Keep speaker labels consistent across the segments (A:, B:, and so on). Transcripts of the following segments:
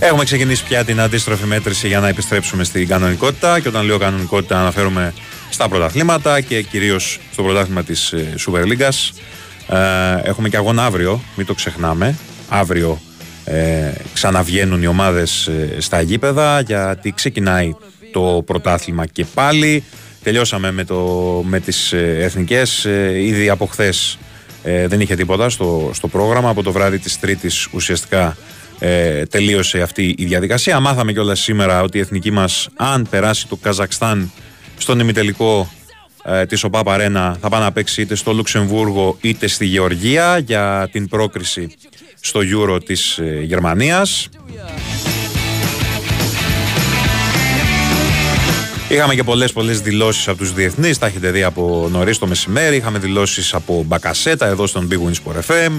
A: Έχουμε ξεκινήσει πια την αντίστροφη μέτρηση για να επιστρέψουμε στην κανονικότητα και όταν λέω κανονικότητα αναφέρομαι στα πρωταθλήματα και κυρίως στο πρωτάθλημα της ε, Super League. Ε, έχουμε και αγώνα αύριο, μην το ξεχνάμε. Αύριο ε, ξαναβγαίνουν οι ομάδες ε, στα γήπεδα γιατί ξεκινάει το πρωτάθλημα και πάλι. Τελειώσαμε με, το, με τις εθνικές, ήδη από χθες δεν είχε τίποτα στο, στο πρόγραμμα. Από το βράδυ της Τρίτης ουσιαστικά ε, τελείωσε αυτή η διαδικασία. Μάθαμε κιόλας σήμερα ότι η εθνική μας αν περάσει το Καζακστάν στον ημιτελικό ε, της ΟΠΑ Αρένα θα πάει να παίξει είτε στο Λουξεμβούργο είτε στη Γεωργία για την πρόκριση στο Euro της ε, Γερμανίας. Είχαμε και πολλές πολλές δηλώσεις από τους διεθνείς, τα έχετε δει από νωρίς το μεσημέρι. Είχαμε δηλώσεις από Μπακασέτα εδώ στον Big Wins Sport FM.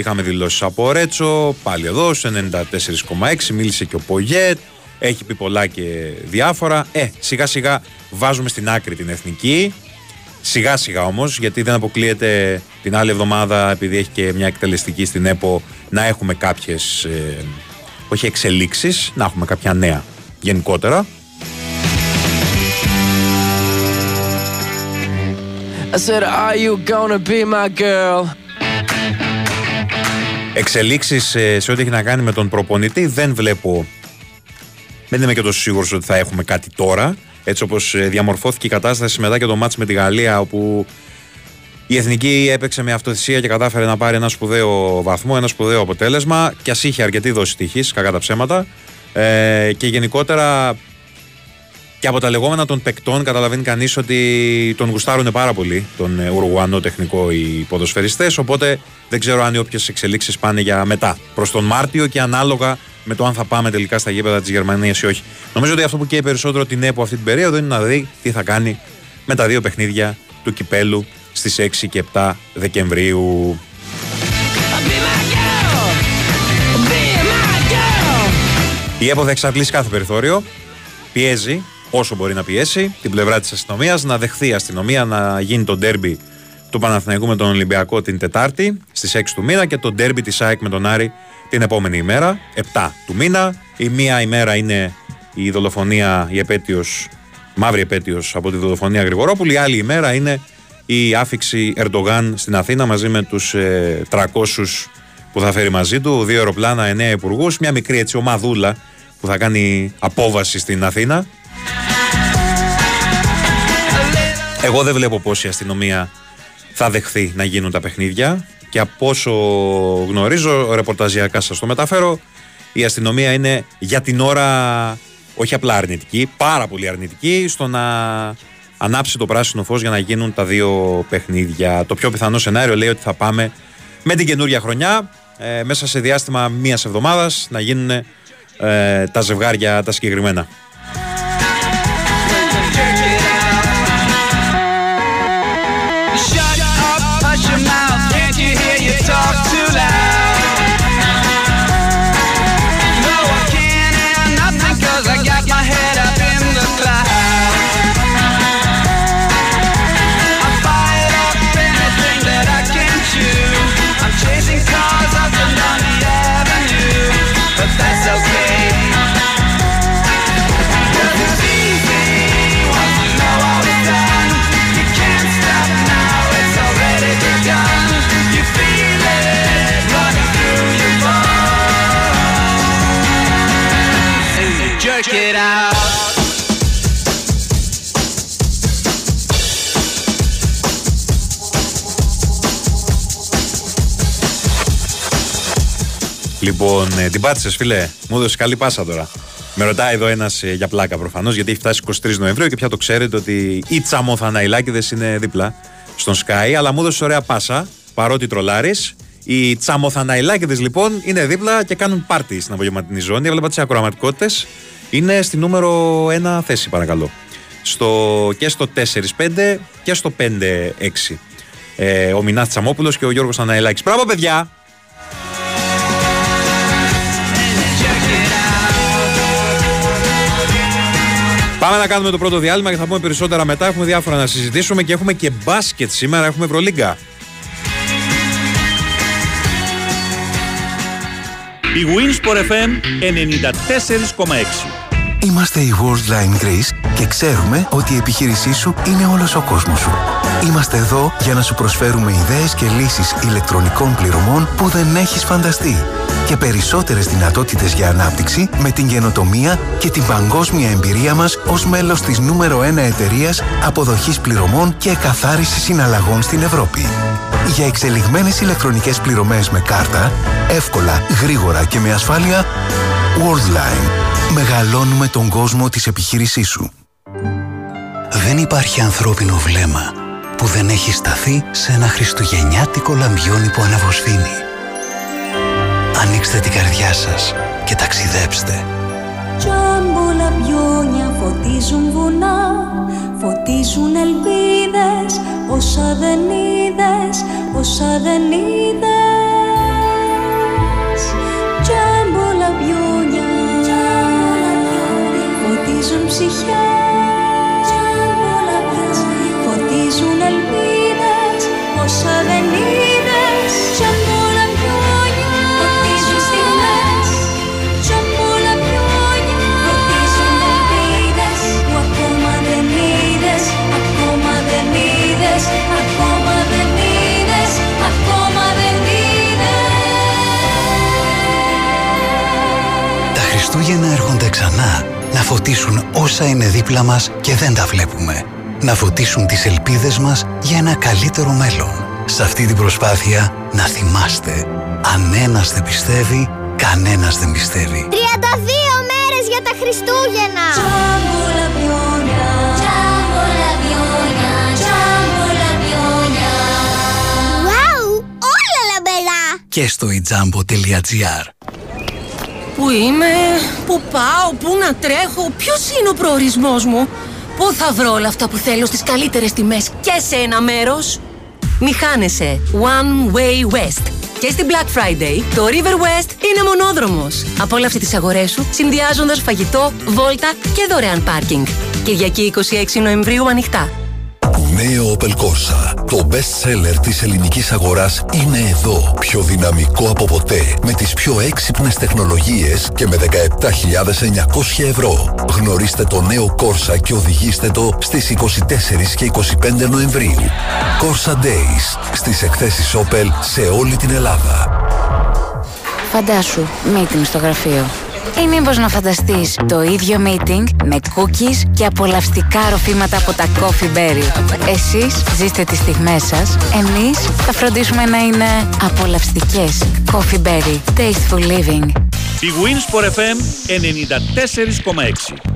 A: Είχαμε δηλώσεις από Ρέτσο, πάλι εδώ, σε 94,6. Μίλησε και ο Πογέτ. Έχει πει πολλά και διάφορα. Ε, σιγά σιγά βάζουμε στην άκρη την εθνική. Σιγά σιγά όμως, γιατί δεν αποκλείεται την άλλη εβδομάδα, επειδή έχει και μια εκτελεστική στην ΕΠΟ, να έχουμε κάποιες. Ε, όχι εξελίξεις, να έχουμε κάποια νέα γενικότερα. I said, Are you gonna be my girl? Εξελίξεις ε, σε ό,τι έχει να κάνει με τον προπονητή δεν βλέπω δεν είμαι και τόσο σίγουρος ότι θα έχουμε κάτι τώρα. Έτσι όπως ε, διαμορφώθηκε η κατάσταση μετά και το μάτς με τη Γαλλία, όπου η Εθνική έπαιξε με αυτοθυσία και κατάφερε να πάρει ένα σπουδαίο βαθμό, ένα σπουδαίο αποτέλεσμα. Και ας είχε αρκετή δόση τύχη, κακά τα ψέματα. Ε, και γενικότερα και από τα λεγόμενα των παικτών καταλαβαίνει κανείς ότι τον γουστάρουν πάρα πολύ τον ε, Ουρουγουανό τεχνικό οι ποδοσφαιριστές. Οπότε δεν ξέρω αν οι όποιες εξελίξεις πάνε για μετά. Προς τον Μάρτιο και ανάλογα με το αν θα πάμε τελικά στα γήπεδα της Γερμανίας ή όχι. Νομίζω ότι αυτό που καίει περισσότερο την ΕΠΟ αυτή την περίοδο είναι να δει τι θα κάνει με τα δύο παιχνίδια του κυπέλου στις 6 και 7 Δεκεμβρίου. Η ΕΠΟ θα εξαντλήσει κάθε περιθώριο. Πιέζει όσο μπορεί να πιέσει την πλευρά της αστυνομίας, να δεχθεί η αστυνομία να γίνει το ντέρμπι του Παναθηναϊκού με τον Ολυμπιακό την Τετάρτη στις 6 του μήνα και το ντέρμπι της ΑΕΚ με τον Άρη την επόμενη ημέρα, 7 του μήνα. Η μία ημέρα είναι η δολοφονία, η επέτειος, μαύρη επέτειος από τη δολοφονία Γρηγορόπουλη. Η άλλη ημέρα είναι η άφηξη Ερντογάν στην Αθήνα μαζί με τους ε, 300 που θα φέρει μαζί του, δύο αεροπλάνα, εννέα υπουργούς, μια μικρή έτσι ομαδούλα που θα κάνει απόβαση στην Αθήνα. Εγώ δεν βλέπω πώς η αστυνομία θα δεχθεί να γίνουν τα παιχνίδια και από όσο γνωρίζω, ρεπορταζιακά σας το μεταφέρω, η αστυνομία είναι για την ώρα όχι απλά αρνητική, πάρα πολύ αρνητική στο να ανάψει το πράσινο φως για να γίνουν τα δύο παιχνίδια. Το πιο πιθανό σενάριο λέει ότι θα πάμε με την καινούρια χρονιά ε, μέσα σε διάστημα μίας εβδομάδας να γίνουν ε, τα ζευγάρια τα συγκεκριμένα. Λοιπόν, ε, την πάτησες, φιλέ. Μου έδωσες καλή πάσα τώρα. Με ρωτάει εδώ ένας ε, για πλάκα προφανώς, γιατί έχει φτάσει 23 Νοεμβρίου και πια το ξέρετε ότι οι τσαμοθαναϊλάκηδες είναι δίπλα στον Sky. Αλλά μου έδωσες ωραία πάσα, παρότι τρολάρεις. Οι τσαμοθαναϊλάκηδες λοιπόν είναι δίπλα και κάνουν πάρτι στην απογευματινή ζώνη. Έβλεπα τις ακροαματικότητες. Είναι στη νούμερο 1 θέση, παρακαλώ. Στο, και στο 4-5 και στο 5-6. Ε, ο Μινά Τσαμόπουλος και ο Γιώργος Αναηλάκη. Μπράβο, παιδιά! Πάμε να κάνουμε το πρώτο διάλειμμα και θα πούμε περισσότερα μετά. Έχουμε διάφορα να συζητήσουμε και έχουμε και μπάσκετ σήμερα. Έχουμε Ευρωλίγκα.
B: Η Winsport FM 94,6
C: Είμαστε η Worldline Greece και ξέρουμε ότι η επιχείρησή σου είναι όλος ο κόσμος σου. Είμαστε εδώ για να σου προσφέρουμε ιδέες και λύσεις ηλεκτρονικών πληρωμών που δεν έχεις φανταστεί και περισσότερες δυνατότητες για ανάπτυξη με την καινοτομία και την παγκόσμια εμπειρία μας ως μέλος της νούμερο 1 εταιρείας αποδοχής πληρωμών και καθάρισης συναλλαγών στην Ευρώπη. Για εξελιγμένες ηλεκτρονικές πληρωμές με κάρτα, εύκολα, γρήγορα και με ασφάλεια, Worldline Μεγαλώνουμε τον κόσμο της επιχείρησής σου.
D: Δεν υπάρχει ανθρώπινο βλέμμα που δεν έχει σταθεί σε ένα χριστουγεννιάτικο λαμπιόνι που αναβοσβήνει. Ανοίξτε την καρδιά σας και ταξιδέψτε.
E: Τζάμπο λαμπιόνια φωτίζουν βουνά, φωτίζουν ελπίδες, όσα δεν είδες, όσα δεν είδες. φωτίζουν ψυχές όσα δεν είδες. Κι αν όλα πιόνια φωτίζουν στιγμές Κι αν όλα πιόνια φωτίζουν ελπίδες Που ακόμα δεν είδες, ακόμα δεν είδες Ακόμα δεν είδες, ακόμα δεν είδες.
D: Τα Χριστούγεννα έρχονται ξανά να φωτίσουν όσα είναι δίπλα μας και δεν τα βλέπουμε. Να φωτίσουν τις ελπίδες μας για ένα καλύτερο μέλλον. Σε αυτή την προσπάθεια να θυμάστε, αν ένας δεν πιστεύει, κανένας δεν πιστεύει.
F: 32 μέρες για τα Χριστούγεννα! όλα λαμπερά!
D: Και στο ijambo.gr
G: Πού είμαι, πού πάω, πού να τρέχω, ποιος είναι ο προορισμός μου, πού θα βρω όλα αυτά που θέλω στις καλύτερες τιμές; Και σε ένα μέρος; Μη χάνεσαι. One Way West. Και στην Black Friday, το River West είναι μονόδρομος. Απόλαυσε τις αγορές σου, συνδυάζοντας φαγητό, βόλτα και δωρεάν πάρκινγκ. Κυριακή 26 Νοεμβρίου ανοιχτά.
H: Νέο Opel Corsa. Το best seller της ελληνικής αγοράς είναι εδώ. Πιο δυναμικό από ποτέ. Με τις πιο έξυπνες τεχνολογίες και με 17.900 ευρώ. Γνωρίστε το νέο Corsa και οδηγήστε το στις 24 και 25 Νοεμβρίου. Corsa Days. Στις εκθέσεις Opel σε όλη την Ελλάδα.
I: Φαντάσου, meeting στο γραφείο. Ή μήπως να φανταστείς το ίδιο meeting με cookies και απολαυστικά ροφήματα από τα Coffee Berry. Εσείς ζήστε τις στιγμές σας, εμείς θα φροντίσουμε να είναι απολαυστικές. Coffee Berry. Tasteful living.
B: Η Winsport FM 94,6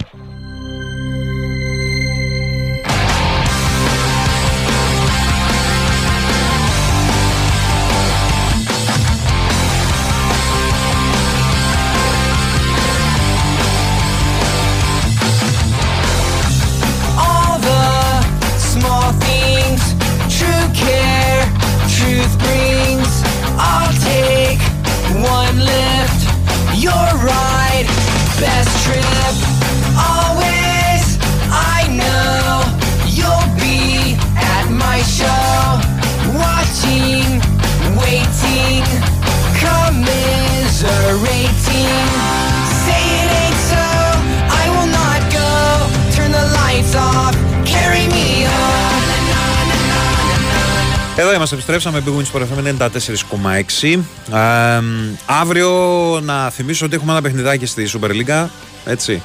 A: Εδώ είμαστε, επιστρέψαμε. Big Wings FM 94,6. Ε, αύριο να θυμίσω ότι έχουμε ένα παιχνιδάκι στη Super League. Έτσι.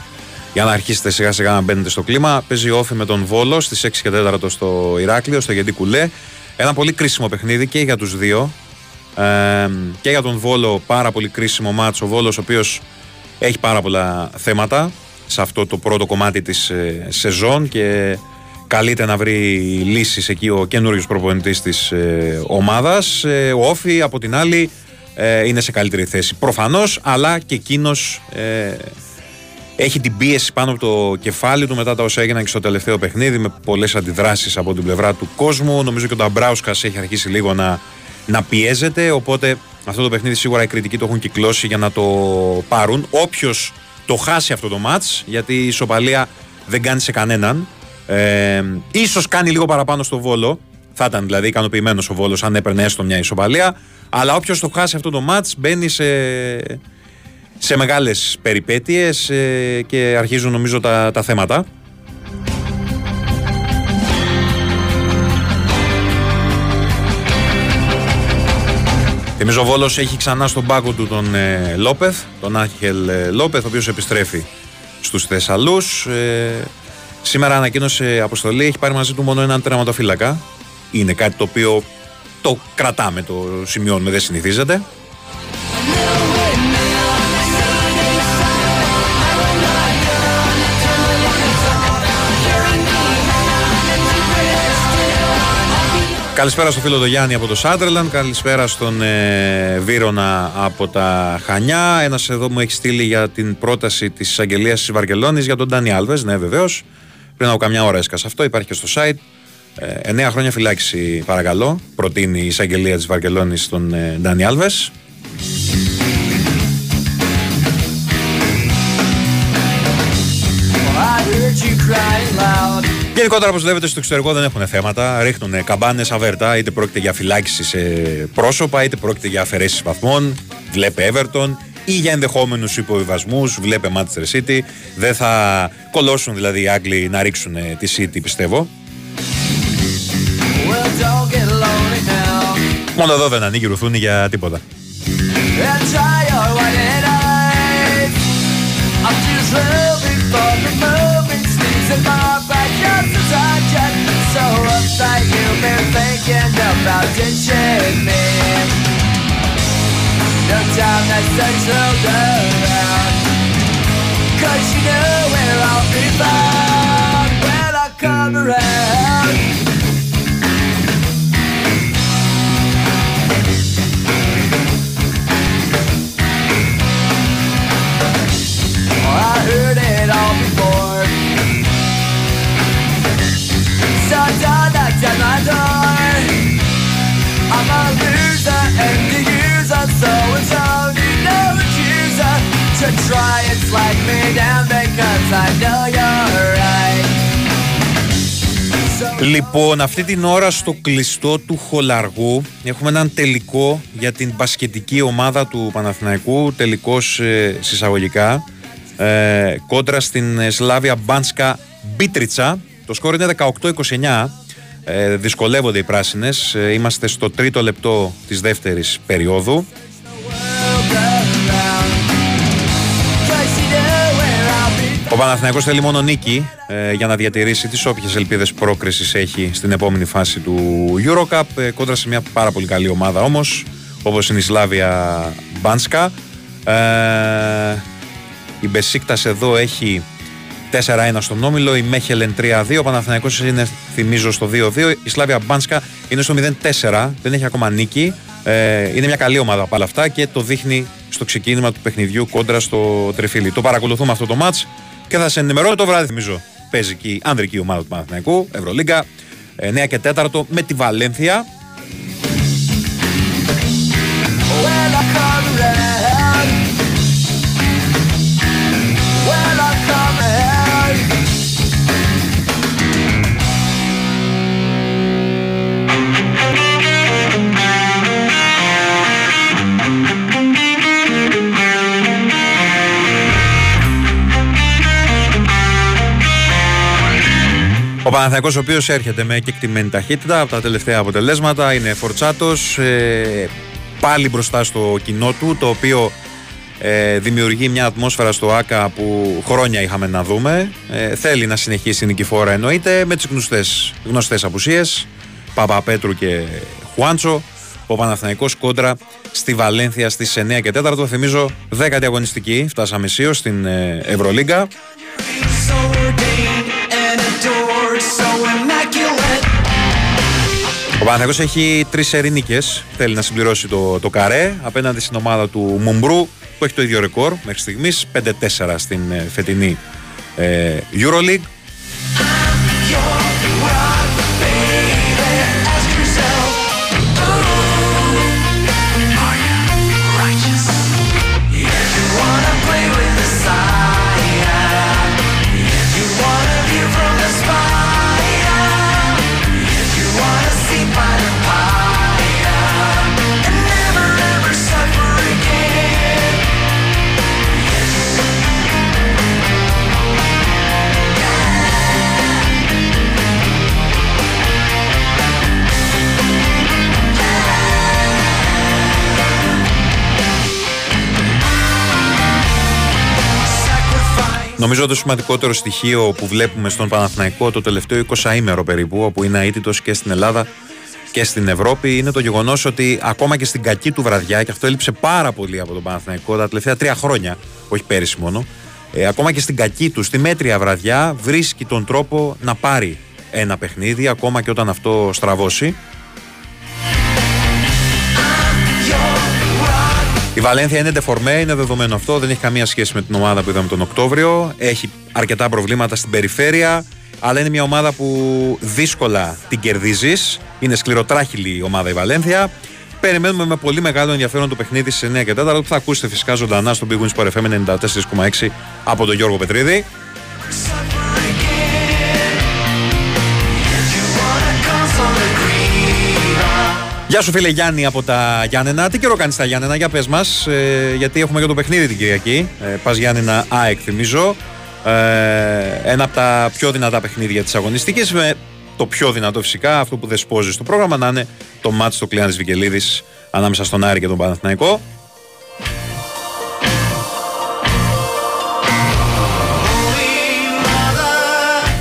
A: Για να αρχίσετε σιγά σιγά να μπαίνετε στο κλίμα. Παίζει όφη με τον Βόλο στις 6 και 4 στο Ηράκλειο, στο Γεντή Κουλέ. Ένα πολύ κρίσιμο παιχνίδι και για τους δύο. Ε, και για τον Βόλο πάρα πολύ κρίσιμο μάτσο. Ο Βόλος ο οποίος έχει πάρα πολλά θέματα σε αυτό το πρώτο κομμάτι της ε, σεζόν και καλείται να βρει λύσεις εκεί ο καινούριος προπονητής της ε, ομάδας. Ε, ο Όφη από την άλλη ε, είναι σε καλύτερη θέση προφανώς, αλλά και εκείνος ε, έχει την πίεση πάνω από το κεφάλι του μετά τα όσα έγιναν και στο τελευταίο παιχνίδι με πολλές αντιδράσεις από την πλευρά του κόσμου. Νομίζω και ο Νταμπράουσκας έχει αρχίσει λίγο να, να πιέζεται, οπότε αυτό το παιχνίδι σίγουρα οι κριτικοί το έχουν κυκλώσει για να το πάρουν. Όποιος το χάσει αυτό το μάτς, γιατί η ισοπαλία δεν κάνει σε κανέναν, ε, ίσως κάνει λίγο παραπάνω στο Βόλο. Θα ήταν δηλαδή ικανοποιημένος ο Βόλος αν έπαιρνε έστω μια ισοπαλία. Αλλά όποιος το χάσει αυτό το μάτς μπαίνει σε σε μεγάλες περιπέτειες ε, και αρχίζουν νομίζω τα, τα θέματα. Θυμίζω ο Βόλος έχει ξανά στον πάγκο του τον ε, Λόπεθ, τον Άχελ ε, Λόπεθ, ο οποίος επιστρέφει στους Θεσσαλούς. Ε, σήμερα ανακοίνωσε αποστολή, έχει πάρει μαζί του μόνο έναν τερματοφύλακα. Είναι κάτι το οποίο το κρατάμε, το σημειώνουμε, δεν συνηθίζεται. Καλησπέρα στο φίλο του Γιάννη από το Σάντρελαν. Καλησπέρα στον ε, Βίρονα από τα Χανιά. Ένας εδώ μου έχει στείλει για την πρόταση της εισαγγελίας της Βαρκελόνης για τον Ντάνι Άλβες. Ναι, βεβαίως. Πριν από καμιά ώρα έσκασε αυτό. Υπάρχει και στο site. Ε, εννέα χρόνια φυλάκιση, παρακαλώ. Προτείνει η εισαγγελία της Βαρκελόνης στον ε, Ντάνι Άλβες. Γενικότερα, όπως βλέπετε, στο εξωτερικό δεν έχουν θέματα. Ρίχνουν καμπάνες αβέρτα, είτε πρόκειται για φυλάκιση σε πρόσωπα, είτε πρόκειται για αφαιρέσεις βαθμών. Βλέπε Everton ή για ενδεχόμενους υποβιβασμούς. Βλέπε Manchester City. Δεν θα κολώσουν δηλαδή οι Άγγλοι να ρίξουν τη City, πιστεύω. Μόνο εδώ δεν ανοίγει ρουθούνη για τίποτα.
J: no time that's settled around Cause you know we're all evil when I come around. Accuser to try and slag me down because I know you're right.
A: Λοιπόν, αυτή την ώρα στο κλειστό του Χολαργού έχουμε έναν τελικό για την μπασκετική ομάδα του Παναθηναϊκού, τελικός ε, συσσαγωγικά, ε, κόντρα στην ε, Σλάβια Μπάνσκα Μπίτριτσα. Το σκόρ είναι 18-29. Ε, δυσκολεύονται οι πράσινες. Ε, είμαστε στο τρίτο λεπτό της δεύτερης περίοδου. Ο Παναθηναϊκός θέλει μόνο νίκη ε, για να διατηρήσει τις όποιες ελπίδες πρόκρισης έχει στην επόμενη φάση του Eurocup. Ε, κόντρα σε μια πάρα πολύ καλή ομάδα όμως όπως είναι η Σλάβια Μπάνσκα. Ε, η Μπεσίκτας εδώ έχει 4-1 στον Όμιλο, η Μέχελεν 3-2, ο Παναθηναϊκός είναι θυμίζω στο 2-2, η Σλάβια Μπάνσκα είναι στο 0-4, δεν έχει ακόμα νίκη, ε, είναι μια καλή ομάδα από όλα αυτά και το δείχνει στο ξεκίνημα του παιχνιδιού κόντρα στο Τρεφίλι. Το παρακολουθούμε αυτό το μάτς και θα σε ενημερώνω το βράδυ θυμίζω. Παίζει και η ανδρική ομάδα του Παναθηναϊκού, Ευρωλίγκα, 9 και 4 με τη Βαλένθια.
J: Well, I come around. Well,
A: Ο Παναθηναϊκός ο οποίος έρχεται με κεκτημένη ταχύτητα από τα τελευταία αποτελέσματα είναι φορτσάτος ε, πάλι μπροστά στο κοινό του το οποίο ε, δημιουργεί μια ατμόσφαιρα στο ΆΚΑ που χρόνια είχαμε να δούμε. Ε, θέλει να συνεχίσει η νικηφόρα εννοείται με τις γνωστές, γνωστές απουσίες Παπαπέτρου και Χουάντσο. Ο Παναθηναϊκός κόντρα στη Βαλένθια στις 9 και 4 θυμίζω 10η αγωνιστική φτάσαμε σίω στην ε, Ευρωλίγκα Ο Παναθηναϊκός έχει τρεις ερηνίκε. Θέλει να συμπληρώσει το, το καρέ απέναντι στην ομάδα του Μουμπρού που έχει το ίδιο ρεκόρ μέχρι στιγμής 5-4 στην ε, φετινή ε, Euroleague. Νομίζω το σημαντικότερο στοιχείο που βλέπουμε στον Παναθηναϊκό το τελευταίο 20 ήμερο περίπου, όπου είναι αίτητος και στην Ελλάδα και στην Ευρώπη, είναι το γεγονός ότι ακόμα και στην κακή του βραδιά, και αυτό έλειψε πάρα πολύ από τον Παναθηναϊκό τα τελευταία τρία χρόνια, όχι πέρυσι μόνο, ε, ακόμα και στην κακή του, στη μέτρια βραδιά, βρίσκει τον τρόπο να πάρει ένα παιχνίδι, ακόμα και όταν αυτό στραβώσει. Η Βαλένθια είναι ντεφορμέ, είναι δεδομένο αυτό. Δεν έχει καμία σχέση με την ομάδα που είδαμε τον Οκτώβριο. Έχει αρκετά προβλήματα στην περιφέρεια. Αλλά είναι μια ομάδα που δύσκολα την κερδίζεις. Είναι σκληροτράχυλη η ομάδα η Βαλένθια. Περιμένουμε με πολύ μεγάλο ενδιαφέρον το παιχνίδι στι 9 και 4 που θα ακούσετε φυσικά ζωντανά στον Big Wins Sport FM 94,6 από τον Γιώργο Πετρίδη. Γεια σου φίλε Γιάννη από τα Γιάννενα. Τι καιρό κάνεις τα Γιάννενα, για πες μας, ε, γιατί έχουμε και το παιχνίδι την Κυριακή. Ε, πας Γιάννενα ΑΕΚ θυμίζω. Ε, ένα από τα πιο δυνατά παιχνίδια της αγωνιστικής με το πιο δυνατό φυσικά, αυτό που δεσπόζει στο πρόγραμμα να είναι το μάτς στο Κλειάνης Βικελίδης ανάμεσα στον Άρη και τον Παναθηναϊκό.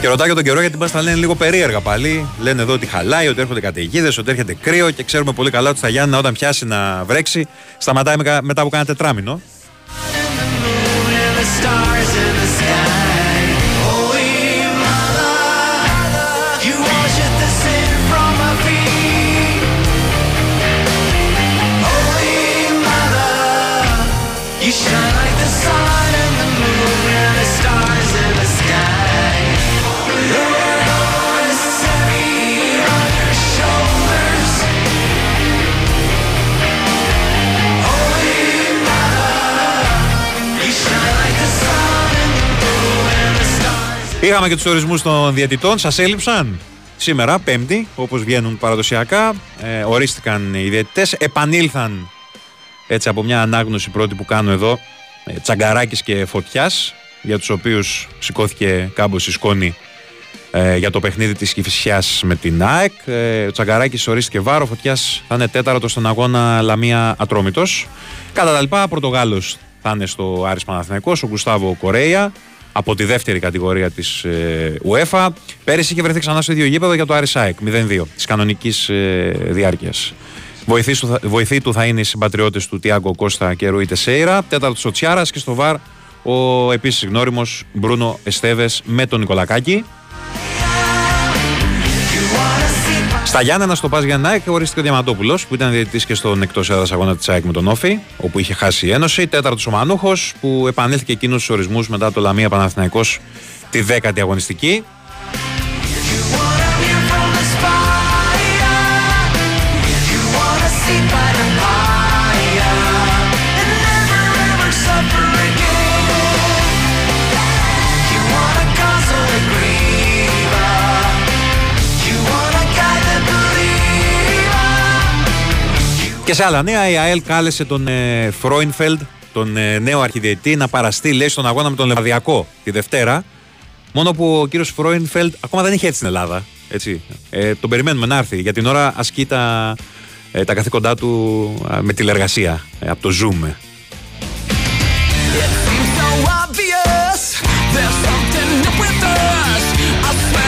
A: Και ρωτάω για τον καιρό γιατί μας τα λένε λίγο περίεργα πάλι. Λένε εδώ ότι χαλάει, ότι έρχονται καταιγίδες, ότι έρχεται κρύο και ξέρουμε πολύ καλά ότι στα Γιάννα όταν πιάσει να βρέξει σταματάει με- μετά από κάνα τετράμινο. Είχαμε και τους ορισμούς των διαιτητών. Σας έλειψαν σήμερα, Πέμπτη, όπως βγαίνουν παραδοσιακά. Ε, ορίστηκαν οι διαιτητές. Επανήλθαν έτσι από μια ανάγνωση πρώτη που κάνω εδώ. Ε, Τσαγκαράκης και Φωτιάς, για τους οποίους σηκώθηκε κάμποση σκόνη ε, για το παιχνίδι της Κηφισιάς με την ΑΕΚ. Ε, ο Τσαγκαράκης ορίστηκε βάρο, ο Φωτιάς θα είναι τέταρτος στον αγώνα Λαμία Ατρόμητος. Κατά τα λοιπά, Πρωτογάλος θα είναι στο Άρης Παναθηναϊκός, ο Γκουστάβο Κορέια από τη δεύτερη κατηγορία της ε, UEFA. Πέρυσι είχε βρεθεί ξανά στο ίδιο γήπεδο για το Άρης ΑΕΚ 0-2 της κανονικής ε, διάρκειας. Βοηθοί του, θα- βοηθοί του θα είναι οι συμπατριώτες του Τιάγκο Κώστα και Ρουί Τεσέιρα. Τέταρτος ο Τσιάρας και στο βαρ ο επίσης γνώριμος Μπρούνο Εστέβες με τον Νικολακάκη. Στα Γιάννενα στο Πας Γιάννα ορίστηκε ο Διαμαντόπουλος που ήταν διαιτητής και στον εκτός έδρας αγώνα της ΑΕΚ με τον Όφη, όπου είχε χάσει η Ένωση. Τέταρτος ο Μανούχος που επανέλθηκε εκείνους στου ορισμούς μετά το Λαμία Παναθηναϊκός τη δέκατη αγωνιστική. Και σε άλλα νέα, η ΑΕΛ κάλεσε τον ε, Φρόινφελντ, τον ε, νέο αρχιδιετή, να παραστεί, λέει, στον αγώνα με τον Λεβαδιακό τη Δευτέρα. Μόνο που ο κύριος Φρόινφελντ ακόμα δεν είχε έρθει στην Ελλάδα. Έτσι. Ε, τον περιμένουμε να έρθει. Για την ώρα ασκεί τα, ε, τα καθήκοντά του α, με τηλεργασία ε, από το Zoom.
J: It seems so obvious. There's something up with us. I swear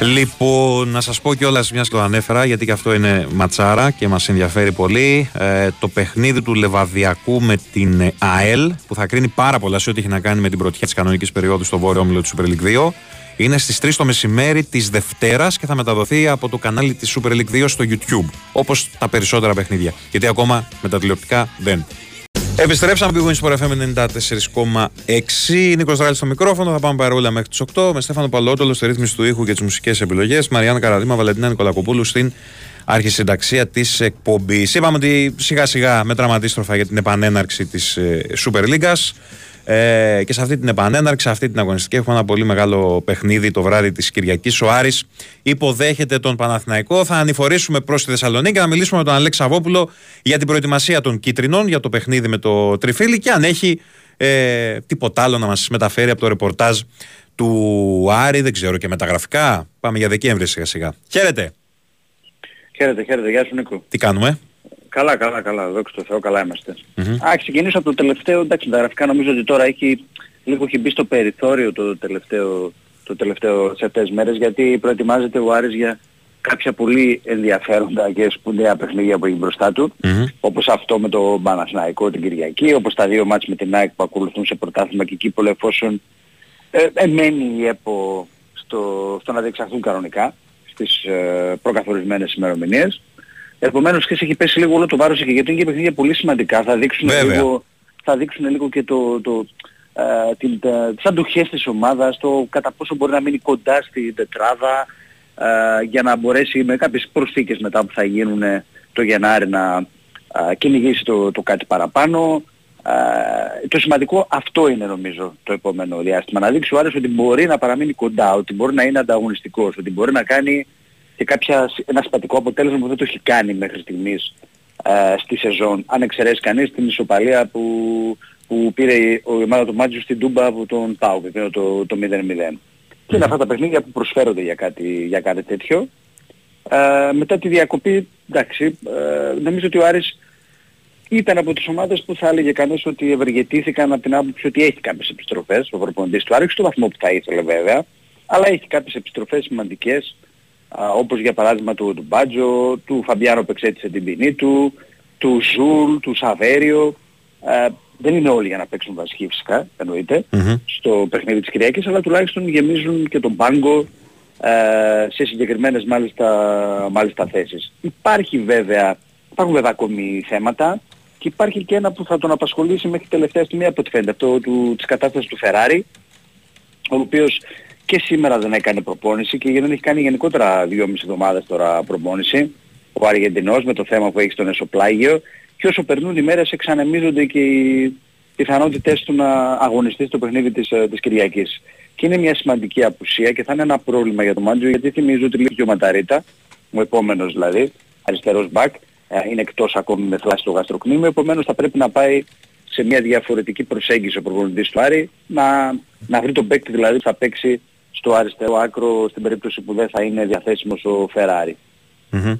A: Λοιπόν, να σας πω κιόλας μιας και το ανέφερα, γιατί και αυτό είναι ματσάρα και μας ενδιαφέρει πολύ. Ε, το παιχνίδι του Λεβαδιακού με την ε, ΑΕΛ, που θα κρίνει πάρα πολλά σε ό,τι έχει να κάνει με την πρωτιά της κανονικής περίοδου στο βόρειο όμιλο του Super League 2. Είναι στις 3 το μεσημέρι της Δευτέρας και θα μεταδοθεί από το κανάλι της Super League 2 στο YouTube. Όπως τα περισσότερα παιχνίδια. Γιατί ακόμα με τα τηλεοπτικά δεν. Επιστρέψαμε πήγαμε στο FM 94,6. Νίκος Ράλη στο μικρόφωνο. Θα πάμε παρόλα μέχρι τις 8. Με Στέφανο Παλότολο στη ρύθμιση του ήχου και τις μουσικές επιλογές. Μαριάννα Καραδίμα, Βαλεντίνα Νικολακοπούλου στην αρχισυνταξία της εκπομπής. Είπαμε ότι σιγά σιγά μετράμε αντίστροφα για την επανέναρξη της Super League. Ε, και σε αυτή την επανέναρξη, σε αυτή την αγωνιστική, έχουμε ένα πολύ μεγάλο παιχνίδι το βράδυ της Κυριακής. Ο Άρης υποδέχεται τον Παναθηναϊκό. Θα ανηφορήσουμε προς τη Θεσσαλονίκη και να μιλήσουμε με τον Αλέξη Σαββόπουλο για την προετοιμασία των Κίτρινων, για το παιχνίδι με το Τριφύλι και αν έχει ε, τίποτα άλλο να μας μεταφέρει από το ρεπορτάζ του Άρη, δεν ξέρω και μεταγραφικά. Πάμε για Δεκέμβρη σιγά σιγά. Χαίρετε.
K: Χαίρετε, χαίρετε. Γεια σου Νίκο.
A: Τι κάνουμε;
K: Καλά, καλά, καλά. Δόξα τω Θεώ, καλά είμαστε. Α, ξεκινήσω από το τελευταίο. Εντάξει, τα γραφικά νομίζω ότι τώρα έχει, λίγο έχει μπει στο περιθώριο το τελευταίο, το τελευταίο σε αυτές τις μέρες γιατί προετοιμάζεται ο Άρης για κάποια πολύ ενδιαφέροντα και σπουδαία παιχνίδια που έχει μπροστά του όπως αυτό με το Παναθηναϊκό την Κυριακή, όπως τα δύο μάτς με την ΑΕΚ που ακολουθούν σε πρωτάθλημα και εκεί που εφόσον ε, εμένει η ΕΠΟ στο, στο να διεξαχθούν κανονικά στις ε, προκαθορισμένες ημερομηνίες. Επομένως και έχει πέσει λίγο όλο το βάρος εκεί γιατί είναι και παιχνίδια πολύ σημαντικά. Θα δείξουν
A: Βέβαια.
K: λίγο, θα δείξουν λίγο και το, το, ε, την, τα, τις αντοχές της ομάδας, το κατά πόσο μπορεί να μείνει κοντά στην τετράδα ε, για να μπορέσει με κάποιες προσθήκες μετά που θα γίνουν ε, το Γενάρη να ε, κυνηγήσει το, το κάτι παραπάνω. Ε, το σημαντικό αυτό είναι νομίζω το επόμενο διάστημα. Να δείξει ο Άρης ότι μπορεί να παραμείνει κοντά, ότι μπορεί να είναι ανταγωνιστικός, ότι μπορεί να κάνει και κάποια, ένα σπατικό αποτέλεσμα που δεν το έχει κάνει μέχρι στιγμής ε, στη σεζόν. Αν εξαιρέσει κανείς την ισοπαλία που, που πήρε η η ομάδα του Μάτζιου στην Τούμπα από τον Πάου, το, το, το 0-0. Και είναι αυτά τα παιχνίδια που προσφέρονται για κάτι, για κάτι τέτοιο. Ε, μετά τη διακοπή, εντάξει, ε, νομίζω ότι ο Άρης ήταν από τις ομάδες που θα έλεγε κανείς ότι ευεργετήθηκαν από την άποψη ότι έχει κάποιες επιστροφές ο προπονητής του Άρης, στο βαθμό που θα ήθελε βέβαια, αλλά έχει κάποιες επιστροφές σημαντικές, α, όπως για παράδειγμα του, του Μπάτζο, του Φαμπιάνο που εξέτισε την ποινή του, του Ζουλ, του Σαβέριο. Ε, δεν είναι όλοι για να παίξουν βασική φυσικά, εννοείται, στο παιχνίδι της Κυριακής, αλλά τουλάχιστον γεμίζουν και τον πάγκο ε, σε συγκεκριμένες μάλιστα, μάλιστα θέσεις. Υπάρχει βέβαια, υπάρχουν βέβαια ακόμη θέματα και υπάρχει και ένα που θα τον απασχολήσει μέχρι τελευταία στιγμή από ό,τι φαίνεται, αυτό του, της κατάστασης του Φεράρι, ο οποίος και σήμερα δεν έκανε προπόνηση και δεν έχει κάνει γενικότερα δυόμιση εβδομάδες τώρα προπόνηση, ο Αργεντινός με το θέμα που έχει στον εσωπλάγιο και όσο περνούν οι μέρες εξανεμίζονται και οι πιθανότητες του να αγωνιστεί στο παιχνίδι της, ε, της Κυριακής. Και είναι μια σημαντική απουσία και θα είναι ένα πρόβλημα για τον Μάντζο γιατί θυμίζω ότι λείπει και ο Ματαρίτα, ο επόμενος δηλαδή, αριστερός μπακ, ε, είναι εκτός ακόμη με θλάση στο γαστροκνήμιο, επομένως θα πρέπει να πάει σε μια διαφορετική προσέγγιση ο προπονητής του Άρη, να, να βρει τον παίκτη δηλαδή που θα παίξει στο αριστερό άκρο στην περίπτωση που δεν θα είναι διαθέσιμος ο Φεράρι. Ε,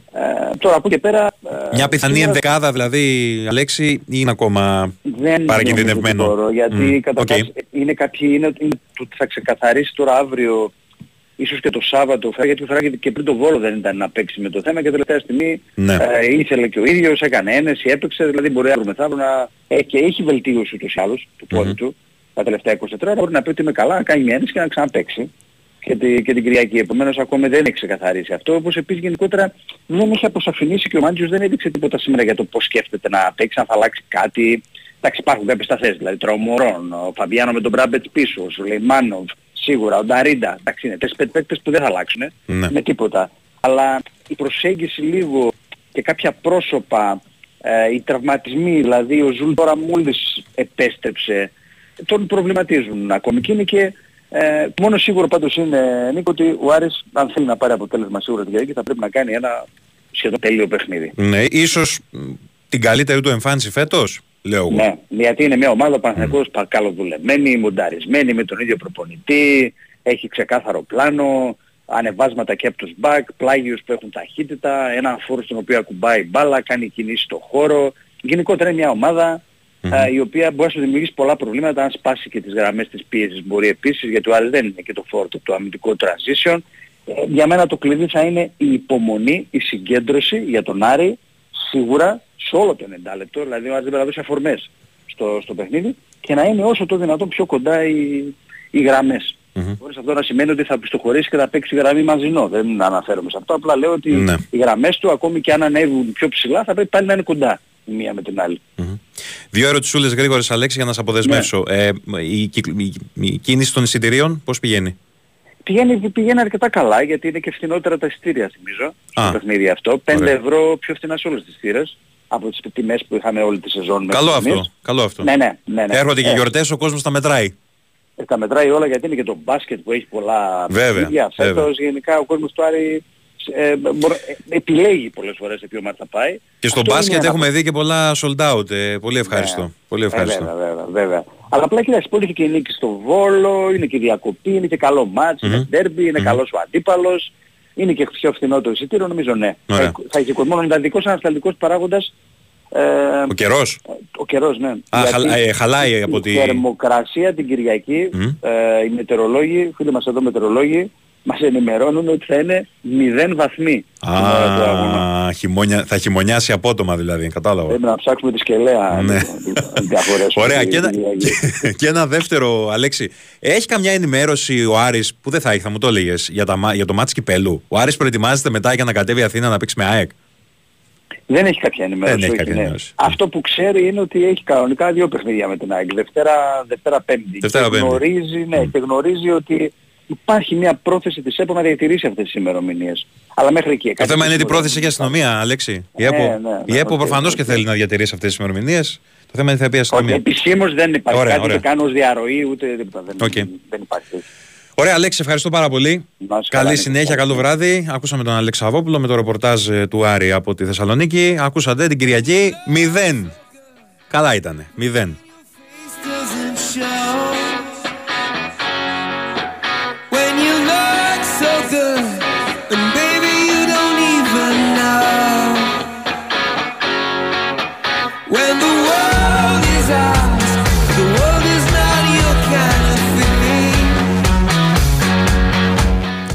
K: τώρα από εκεί και πέρα... ε,
A: Μια πιθανή
K: σήμερα
A: ενδεκάδα δηλαδή, Αλέξη, ή είναι ακόμα
K: δεν
A: παρακινδυνευμένο;
K: νομίζω ότι μπορώ, γιατί
A: Μμ,
K: κατά
A: οκ.
K: βάση είναι κάποιοι, είναι, είναι το ότι θα ξεκαθαρίσει τώρα αύριο ίσως και το Σάββατο, Φεράρι, γιατί ο Φεράρι και πριν το Βόλο δεν ήταν να παίξει με το θέμα και τελευταία στιγμή
A: Ναι.
K: ε, ήθελε και ο ίδιος, έκανε ένεση, έπαιξε, δηλαδή μπορεί αύριο μεθαύριο να... Ε, και έχει βελτίωση ούτως ή άλλως του πόδι του τα τελευταία 23 ώρα, μπορεί να πει ότι είμαι καλά, να κάνει μια ένεση και να ξαναπαίξει και, τη, και την Κυριακή. Επομένως ακόμη δεν έχει ξεκαθαρίσει αυτό. Όπως επίσης γενικότερα δεν έχει αποσαφηνίσει και ο Μάντζιος δεν έδειξε τίποτα σήμερα για το πώς σκέφτεται να παίξει, αν θα αλλάξει κάτι. Εντάξει υπάρχουν κάποιες σταθές, δηλαδή Τραουμορών, ο Φαμπιάνο με τον Μπράμπετ πίσω, ο Σουλεϊμάνοβ, σίγουρα, ο Νταρίντα. Εντάξει είναι τέσσερις παίκτες που δεν θα αλλάξουν
A: Ναι.
K: με τίποτα. Αλλά η προσέγγιση λίγο και κάποια πρόσωπα, ε, οι τραυματισμοί, δηλαδή ο Ζουλ τώρα μόλις επέστρεψε, τον προβληματίζουν ακόμη και είναι και ε, μόνο σίγουρο πάντως είναι Νίκο ότι ο Άρης αν θέλει να πάρει αποτέλεσμα σίγουρα την Κυριακή θα πρέπει να κάνει ένα σχεδόν τέλειο παιχνίδι.
A: Ναι, ίσως μ, την καλύτερη του εμφάνιση φέτος, λέω εγώ.
K: Ναι, γιατί είναι μια ομάδα Παναθηναϊκός μμ. καλοδουλεμένη, μονταρισμένη με τον ίδιο προπονητή, έχει ξεκάθαρο πλάνο, ανεβάσματα και από τους μπακ, πλάγιους που έχουν ταχύτητα, ένα φορ στον οποίο ακουμπάει μπάλα, κάνει κινήσεις στο χώρο. Γενικότερα είναι μια ομάδα α, η οποία μπορεί να σου δημιουργήσει πολλά προβλήματα αν σπάσει και τις γραμμές της πίεσης μπορεί επίσης γιατί ο Άρης δεν είναι και το φόρτο το αμυντικό transition. Ε, για μένα το κλειδί θα είναι η υπομονή, η συγκέντρωση για τον Άρη σίγουρα σε όλο το 90 λεπτό, δηλαδή ο Άρης δεν πρέπει να δώσει αφορμές στο, στο παιχνίδι και να είναι όσο το δυνατόν πιο κοντά οι, οι γραμμές. Χωρίς αυτό να σημαίνει ότι θα πιστοχωρήσει και θα παίξει γραμμή μαζινό. Δεν αναφέρομαι σε αυτό. Απλά λέω ότι
A: Ναι.
K: οι γραμμές του ακόμη και αν ανέβουν πιο ψηλά θα πρέπει πάλι να είναι κοντά η μία με την άλλη.
A: Δύο ερωτησούλες γρήγορες, Αλέξη, για να σε αποδεσμεύσω.
K: Ναι.
A: Ε, η, κυκλ- η, η κίνηση των εισιτηρίων πώς πηγαίνει;
K: Πηγαίνει, πηγαίνει αρκετά καλά γιατί είναι και φθηνότερα τα εισιτήρια θυμίζω
A: Α,
K: στο παιχνίδι αυτό. 5
A: ωραία.
K: ευρώ πιο φθηνά σε όλες τις θύρες από τις τιμές που είχαμε όλη τη σεζόν. μέχρι
A: Καλό
K: στιγμής.
A: αυτό. Καλό αυτό.
K: Ναι, ναι, ναι. ναι.
A: Έρχονται και
K: Ε,
A: γιορτές, ο κόσμος τα μετράει.
K: Ε, τα μετράει όλα γιατί είναι και το μπάσκετ που έχει πολλά
A: Βέβαια,
K: παιχνίδια.
A: βέβαια.
K: Φέτος γενικά ο κόσμος του Άρη ε, μπορώ- ε, επιλέγει πολλές φορές σε ποιο μάτι θα πάει.
A: Και στο
K: Αυτό είναι
A: μπάσκετ
K: ένα-
A: έχουμε δει και πολλά sold out. Ε, πολύ ευχαριστώ.
K: Ναι.
A: Πολύ ευχαριστώ.
K: Ε, βέβαια, βέβαια, βέβαια. Αλλά απλά κοιτάξτε, που είχε και η νίκη στο Βόλο, είναι και διακοπή, είναι και καλό μάτς, είναι ντέρμπι, είναι καλός ο αντίπαλος. είναι και πιο φθηνό το εισιτήριο, νομίζω ναι.
A: Ωραία.
K: Θα, θα έχει κόσμο. Μόνο είναι δικός ανασταλτικός παράγοντας ε,
A: Ο καιρός.
K: ο καιρός, ναι.
A: Α,
K: Γιατί
A: χαλα- ε, χαλάει από
K: η
A: τη-
K: θερμοκρασία την Κυριακή,
A: Μμ.
K: ε, οι μετεωρολόγοι, φίλοι μας εδώ μετεωρολόγοι, μας ενημερώνουν ότι θα είναι 0 βαθμοί. την ώρα του αγώνα.
A: Α, χειμώνια, θα χειμωνιάσει απότομα δηλαδή, κατάλαβα.
K: Πρέπει να ψάξουμε τη σκελέα
A: Ναι.
K: να την καθορέσουμε
A: Ωραία,
K: την
A: και ένα,
K: Κυριακή.
A: και ένα δεύτερο, Αλέξη. Έχει καμιά ενημέρωση ο Άρης, που δεν θα έχει, θα μου το έλεγες, για, τα μα- για το μάτς Κυπέλου; Ο Άρης προετοιμάζεται μετά για να κατέβει η Αθήνα να παίξει με ΑΕΚ;
K: Δεν έχει κάποια ενημέρωση.
A: Δεν έχει
K: όχι,
A: κάποια
K: ναι.
A: ενημέρωση.
K: Αυτό που ξέρει είναι ότι έχει κανονικά δύο παιχνίδια με την ΑΕΚ. Δευτέρα, Δευτέρα Πέμπτη.
A: Δευτέρα,
K: και
A: Πέμπτη.
K: γνωρίζει, ναι, και γνωρίζει ότι υπάρχει μια πρόθεση της ΕΠΟ να διατηρήσει αυτές τις ημερομηνίες. Αλλά μέχρι εκεί.
A: Το
K: κάτι
A: θέμα είναι τι
K: σίγουρο.
A: πρόθεση έχει η αστυνομία, Αλέξη. Η
K: Ναι,
A: ΕΠΟ,
K: ναι,
A: η
K: ναι,
A: ΕΠΟ
K: οκ,
A: προφανώς
K: οκ.
A: και θέλει να διατηρήσει αυτές τις ημερομηνίες. Το θέμα είναι τι θα πει η
K: Όχι,
A: αστυνομία.
K: επισήμως δεν υπάρχει
A: Ωραία,
K: κάτι
A: ωραία.
K: και κάνω ως διαρροή ούτε τίποτα. Δεν,
A: Οκ.
K: δεν υπάρχει.
A: Ωραία, Αλέξη, ευχαριστώ πάρα πολύ.
K: Να είσαι καλά,
A: Καλή
K: Νίκο.
A: συνέχεια, καλό βράδυ. Ακούσαμε τον Αλεξαβόπουλο με το ρεπορτάζ ε, του Άρη από τη Θεσσαλονίκη. Ακούσατε την Κυριακή 0. Καλά ήτανε. 0.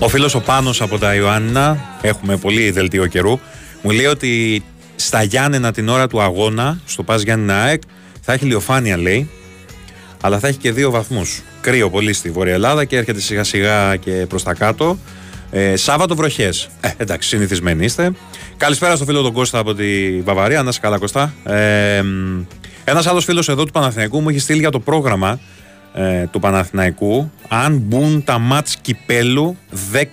A: Ο φίλος ο Πάνος από τα Ιωάννινα, έχουμε πολύ δελτίο καιρού, μου λέει ότι στα Γιάννενα την ώρα του αγώνα, στο Πας Γιάννενα ΑΕΚ, θα έχει ηλιοφάνεια λέει, αλλά θα έχει και δύο βαθμούς. Κρύο πολύ στη Βόρεια Ελλάδα και έρχεται σιγά σιγά και προς τα κάτω. Ε, Σάββατο βροχές. Ε, εντάξει, συνηθισμένοι είστε. Καλησπέρα στο φίλο τον Κώστα από τη Βαβαρία. Να είσαι καλά, Κώστα. Ε, μ, ένας άλλος φίλος εδώ του Παναθηναϊκού μου έχει στείλει για το πρόγραμμα ε, του Παναθηναϊκού αν μπουν τα μάτς κυπέλου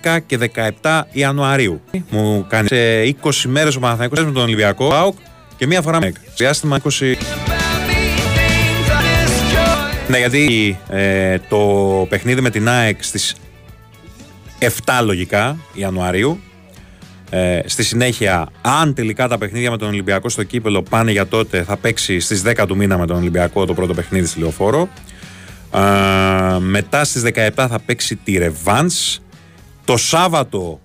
A: 10 και 17 Ιανουαρίου. Μου κάνει σε 20 μέρες ο Παναθηναϊκός με τον Ολυμπιακό ΠΑΟΚ και μία φορά με διάστημα 20 ναι, γιατί ε, το παιχνίδι με την ΑΕΚ στις 7 λογικά Ιανουαρίου. Ε, στη συνέχεια, αν τελικά τα παιχνίδια με τον Ολυμπιακό στο κύπελο πάνε για τότε, θα παίξει στις 10 του μήνα με τον Ολυμπιακό το πρώτο παιχνίδι στη Λεωφόρο. Ε, μετά στις 17 θα παίξει τη Ρεβάνς. Το Σάββατο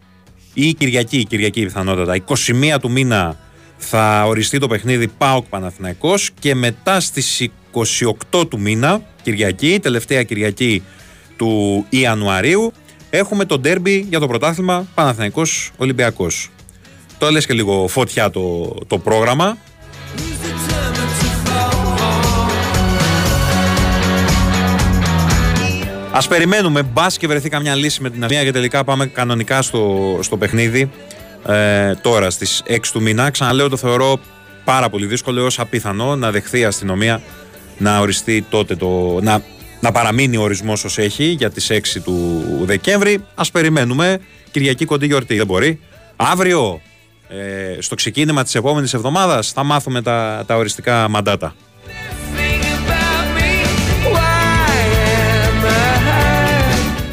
A: ή η Κυριακή, η Κυριακή πιθανότατα, 21 του μήνα θα οριστεί το παιχνίδι ΠΑΟΚ Παναθηναϊκός και μετά στις 28 του μήνα, Κυριακή, τελευταία Κυριακή του Ιανουαρίου, έχουμε το ντέρμπι για το πρωτάθλημα Παναθηναϊκός Ολυμπιακός. Το λες και λίγο φωτιά το, το πρόγραμμα. Α περιμένουμε, μπας και βρεθεί καμιά λύση με την αστυνομία και τελικά πάμε κανονικά στο, στο παιχνίδι ε, τώρα στις 6 του μήνα. Ξαναλέω, το θεωρώ πάρα πολύ δύσκολο έως απίθανο να δεχθεί η αστυνομία να οριστεί τότε το. να, να παραμείνει ο ορισμός ως έχει για τις 6 του Δεκέμβρη. Α περιμένουμε. Κυριακή κοντή γιορτή. Δεν μπορεί. Αύριο, ε, στο ξεκίνημα της επόμενης εβδομάδας, θα μάθουμε τα, τα οριστικά μαντάτα.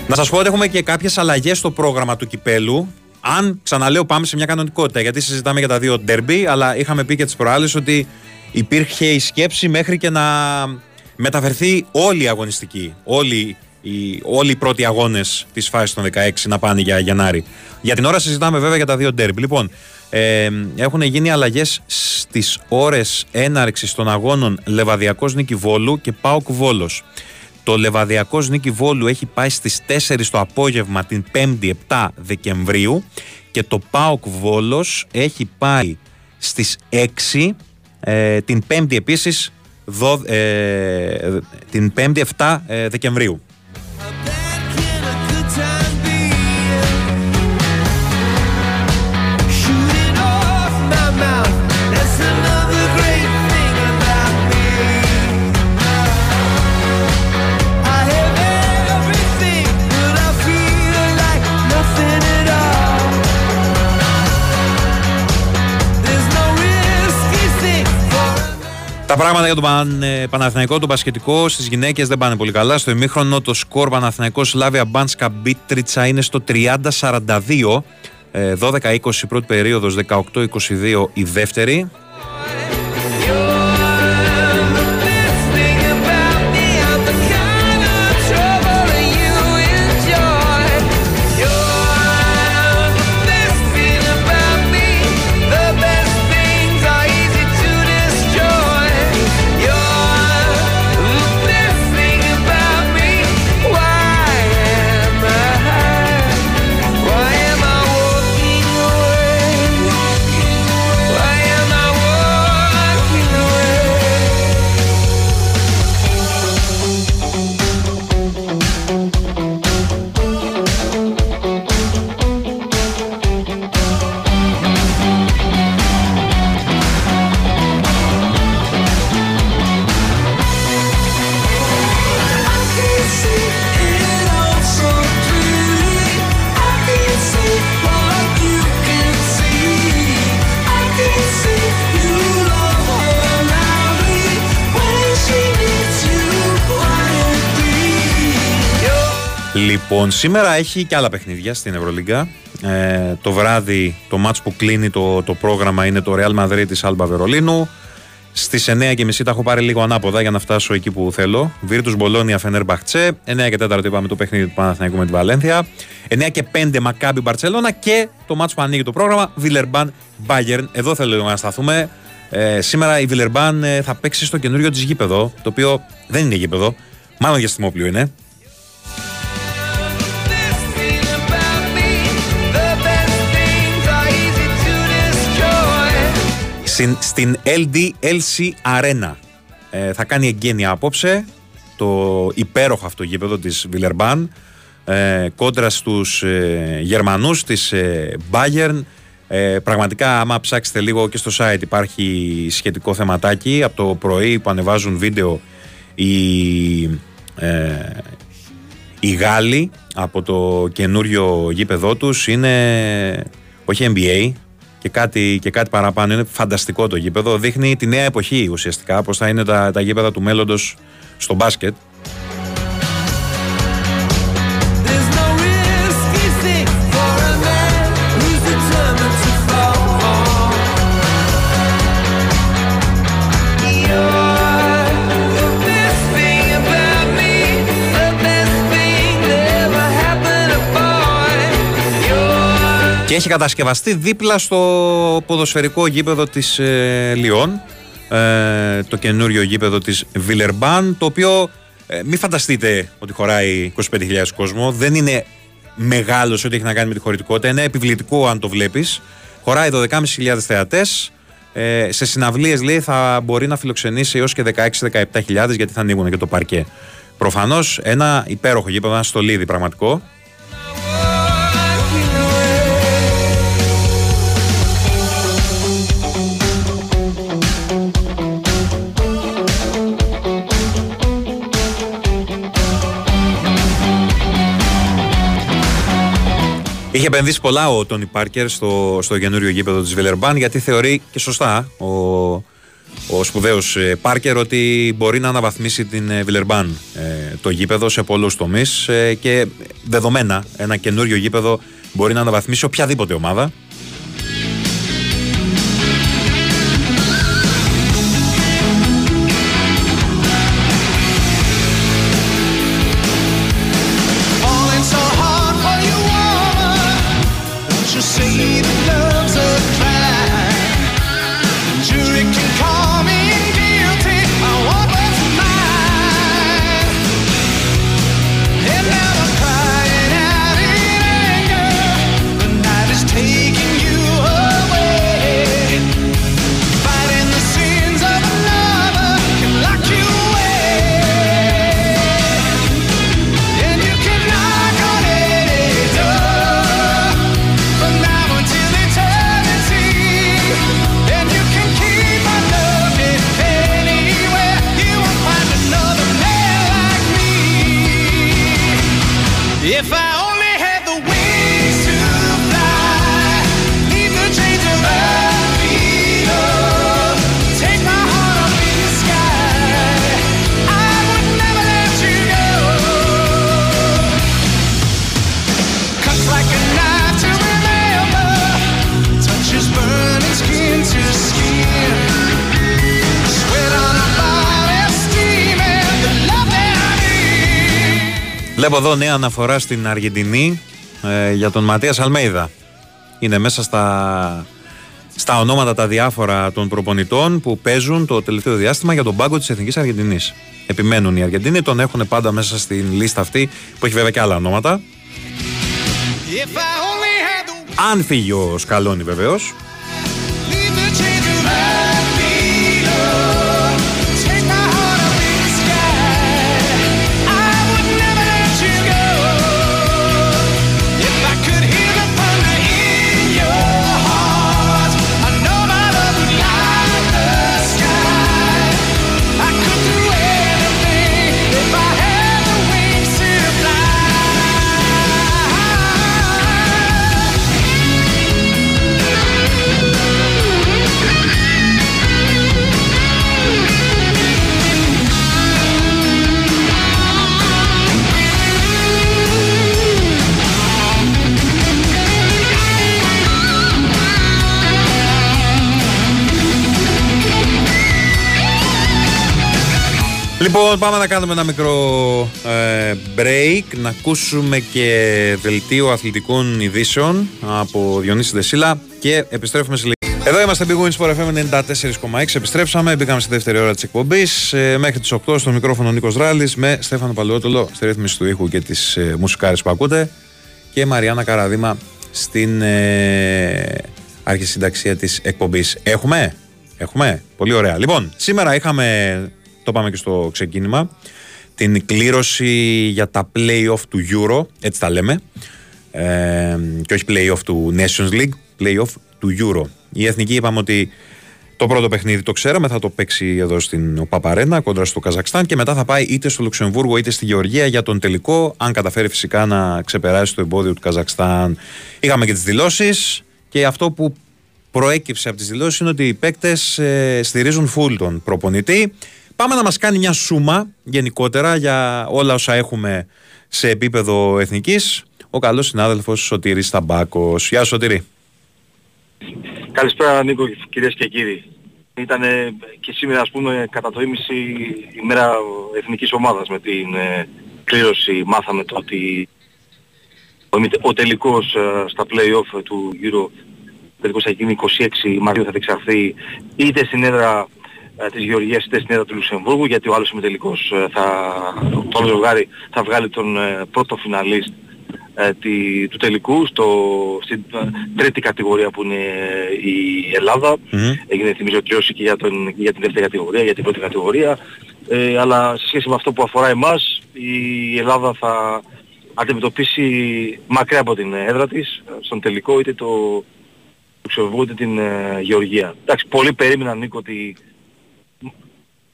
A: Να σας πω ότι έχουμε και κάποιες αλλαγές στο πρόγραμμα του κυπέλου. Αν ξαναλέω, πάμε σε μια κανονικότητα. Γιατί συζητάμε για τα δύο ντέρμπι, αλλά είχαμε πει και τις προάλλες ότι υπήρχε η σκέψη μέχρι και να μεταφερθεί όλη η αγωνιστική. Όλοι οι, όλοι οι πρώτοι αγώνες της φάσης των 16 να πάνε για Γενάρη. Για την ώρα συζητάμε βέβαια για τα δύο ντέρμπι. Λοιπόν, ε, έχουν γίνει αλλαγές στις ώρες έναρξης των αγώνων Λεβαδιακός Νίκη Βόλου και Πάοκ Βόλος. Το Λεβαδιακός Νίκη Βόλου έχει πάει στις 4 το απόγευμα την 5η 7 Δεκεμβρίου και το ΠΑΟΚ Βόλος έχει πάει στις 6 ε, την 5η επίσης δω- ε, την 5η 7 ε, Δεκεμβρίου. Τα πράγματα για τον Παν, ε, Παναθηναϊκό, τον Πασχετικό στις γυναίκες δεν πάνε πολύ καλά. Στο ημίχρονο το σκορ Παναθηναϊκός Σλάβια Μπάνσκα Μπίτριτσα είναι στο 30-42. Ε, 12-20 η πρώτη περίοδος, 18-22 η δεύτερη. Λοιπόν, σήμερα έχει και άλλα παιχνίδια στην Ευρωλίγκα. Ε, το βράδυ το μάτς που κλείνει το, το πρόγραμμα είναι το Real Madrid της Alba Βερολίνου. Στις 9.30 τα έχω πάρει λίγο ανάποδα για να φτάσω εκεί που θέλω. Βίρτου Μπολόνια Φενέρ Μπαχτσέ. 9 και 4 είπαμε το παιχνίδι του Παναθηναϊκού με τη Βαλένθια. 9 και 5 Μακάμπι Μπαρσελόνα και το μάτσο που ανοίγει το πρόγραμμα Βιλερμπάν Μπάγερν. Εδώ θέλω να σταθούμε. Ε, σήμερα η Βιλερμπάν ε, θα παίξει στο καινούριο της γήπεδο, το οποίο δεν είναι γήπεδο, μάλλον διαστημόπλιο είναι. Στην, στην LDLC Arena. Ε, θα κάνει εγγένεια απόψε το υπέροχο αυτό γήπεδο της Βιλερμπάν ε, κόντρα στους ε, Γερμανούς της ε, Bayern. Ε, πραγματικά άμα ψάξετε λίγο και στο site υπάρχει σχετικό θεματάκι. Από το πρωί που ανεβάζουν βίντεο οι, ε, οι Γάλλοι από το καινούριο γήπεδό τους είναι όχι NBA και κάτι, και κάτι παραπάνω. Είναι φανταστικό το γήπεδο. Δείχνει τη νέα εποχή ουσιαστικά, πώς θα είναι τα, τα γήπεδα του μέλλοντος στο μπάσκετ. Έχει κατασκευαστεί δίπλα στο ποδοσφαιρικό γήπεδο της ε, Λιόν, ε, το καινούριο γήπεδο της Βιλερμπάν, το οποίο ε, μην φανταστείτε ότι χωράει 25.000 κόσμο, δεν είναι μεγάλος σε ό,τι έχει να κάνει με τη χωρητικότητα, είναι επιβλητικό αν το βλέπεις, χωράει 12.500 θεατές, ε, σε συναυλίες λέει θα μπορεί να φιλοξενήσει έως και 16-17.000 γιατί θα ανοίγουν και το παρκέ. Προφανώς ένα υπέροχο γήπεδο, ένα στολίδι πραγματικό. Είχε επενδύσει πολλά ο Τόνι Πάρκερ στο, στο καινούριο γήπεδο της Βιλερμπάν γιατί θεωρεί και σωστά ο, ο σπουδαίος ε, Πάρκερ ότι μπορεί να αναβαθμίσει την ε, Βιλερμπάν ε, το γήπεδο σε πολλούς τομείς και δεδομένα ένα καινούριο γήπεδο μπορεί να αναβαθμίσει οποιαδήποτε ομάδα Βλέπω εδώ νέα αναφορά στην Αργεντινή ε, για τον Ματίας Αλμέιδα. Είναι μέσα στα, στα ονόματα τα διάφορα των προπονητών που παίζουν το τελευταίο διάστημα για τον πάγκο της Εθνικής Αργεντινής. Επιμένουν οι Αργεντινοί, τον έχουν πάντα μέσα στην λίστα αυτή που έχει βέβαια και άλλα ονόματα. Αν φύγει ο Σκαλόνι βεβαίως. Λοιπόν, πάμε να κάνουμε ένα μικρό ε, break, να ακούσουμε και δελτίο αθλητικών ειδήσεων από Διονύση Δεσίλα και επιστρέφουμε σε λίγο. Εδώ είμαστε Big Wins for FM 94,6. Επιστρέψαμε, μπήκαμε στη δεύτερη ώρα της εκπομπής. Ε, μέχρι τις 8 στο μικρόφωνο Νίκος Ράλη με Στέφανο Παλαιότολο στη ρύθμιση του ήχου και τις ε, μουσικάρες που ακούτε και Μαριάννα Καραδίμα στην ε, αρχισυνταξία της εκπομπής. Έχουμε, έχουμε, πολύ ωραία. Λοιπόν, σήμερα είχαμε, το πάμε και στο ξεκίνημα, την κλήρωση για τα play-off του Euro, έτσι τα λέμε, ε, και όχι play-off του Nations League, play-off του Euro. Η Εθνική είπαμε ότι το πρώτο παιχνίδι το ξέραμε, θα το παίξει εδώ στην Παπαρένα κόντρα στο Καζακστάν και μετά θα πάει είτε στο Λουξεμβούργο είτε στη Γεωργία για τον τελικό. Αν καταφέρει φυσικά να ξεπεράσει το εμπόδιο του Καζακστάν. Είχαμε και τις δηλώσεις και αυτό που προέκυψε από τις δηλώσεις είναι ότι οι παίκτες ε, στηρίζουν full τον προπονητή. Πάμε να μας κάνει μια σούμα γενικότερα για όλα όσα έχουμε σε επίπεδο εθνικής. Ο καλός συνάδελφος Σωτήρης Ταμπάκος. Γεια σου, Σωτήρη.
L: Καλησπέρα Νίκο κυρίες και κύριοι. Ήταν και σήμερα ας πούμε κατά το ίμιση η μέρα εθνικής ομάδας με την ε, κλήρωση μάθαμε το ότι ο, μητε- ο τελικός ε, στα play-off του Euro τελικός θα γίνει 26 Μαρτίου θα διεξαχθεί είτε στην έδρα ε, της Γεωργίας είτε στην έδρα του Λουσεμβούργου γιατί ο άλλος ημιτελικός ε, θα, το άλλο ζευγάρι θα βγάλει τον ε, πρώτο φιναλίστ ε, τη- του τελικού στο, στην ε, τρίτη κατηγορία που είναι ε, η Ελλάδα. Έγινε θυμίζω τριώση και για, τον, και για την δεύτερη κατηγορία, για την πρώτη κατηγορία. Ε, αλλά σε σχέση με αυτό που αφορά εμάς, η Ελλάδα θα αντιμετωπίσει μακριά από την έδρα της, ε, στον τελικό είτε το Λουξεμβούργο είτε την ε, Γεωργία. Εντάξει, πολλοί περίμεναν Νίκο ότι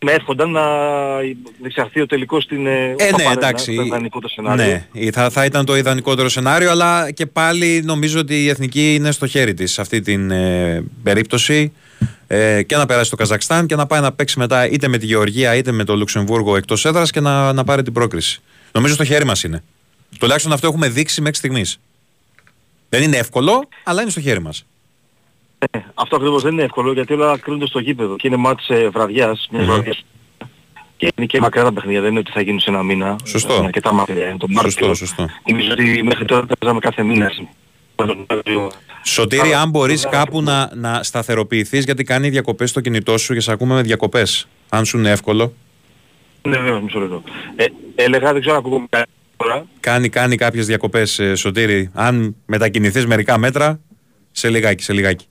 L: με εύχονταν να διεξαχθεί ο τελικός στην ε,
A: Ε, ναι,
L: Παπαρένα,
A: εντάξει.
L: το ιδανικό το σενάριο.
A: Ναι, θα, θα ήταν το ιδανικότερο σενάριο, αλλά και πάλι νομίζω ότι η εθνική είναι στο χέρι της σε αυτή την ε, περίπτωση. Ε, και να περάσει το Καζακστάν και να πάει να παίξει μετά είτε με τη Γεωργία είτε με το Λουξεμβούργο εκτός έδρας και να, να πάρει την πρόκριση. Νομίζω στο χέρι μας είναι. Τουλάχιστον αυτό έχουμε δείξει μέχρι στιγμής. Δεν είναι εύκολο, αλλά είναι στο χέρι μας.
L: Ε, Αυτό ακριβώς δεν είναι εύκολο γιατί όλα κρίνονται στο γήπεδο και είναι μάτς ε, βραδιάς, μιας βραδιάς. Και είναι και μακριά τα παιχνίδια, δεν είναι ότι θα γίνουν σε ένα μήνα.
A: Σωστό.
L: Είναι αρκετά μακριά, είναι το Μάρτιο.
A: Σωστό, σωστό.
L: Νομίζω ότι μέχρι τώρα παίζαμε κάθε μήνα.
A: Σωτήρη, αν μπορείς κάπου να, να σταθεροποιηθείς, γιατί κάνει διακοπές στο κινητό σου και σε ακούμε με διακοπές. Αν σου είναι εύκολο.
L: Ναι, βέβαια, μισό λεπτό. Ε, έλεγα, δεν ξέρω αν ακούγομαι κάτι τώρα.
A: Κάνει, κάνει κάποιες διακοπές, Σωτήρη. Αν μετακινηθείς μερικά μέτρα, σε λιγάκι, σε λιγάκι.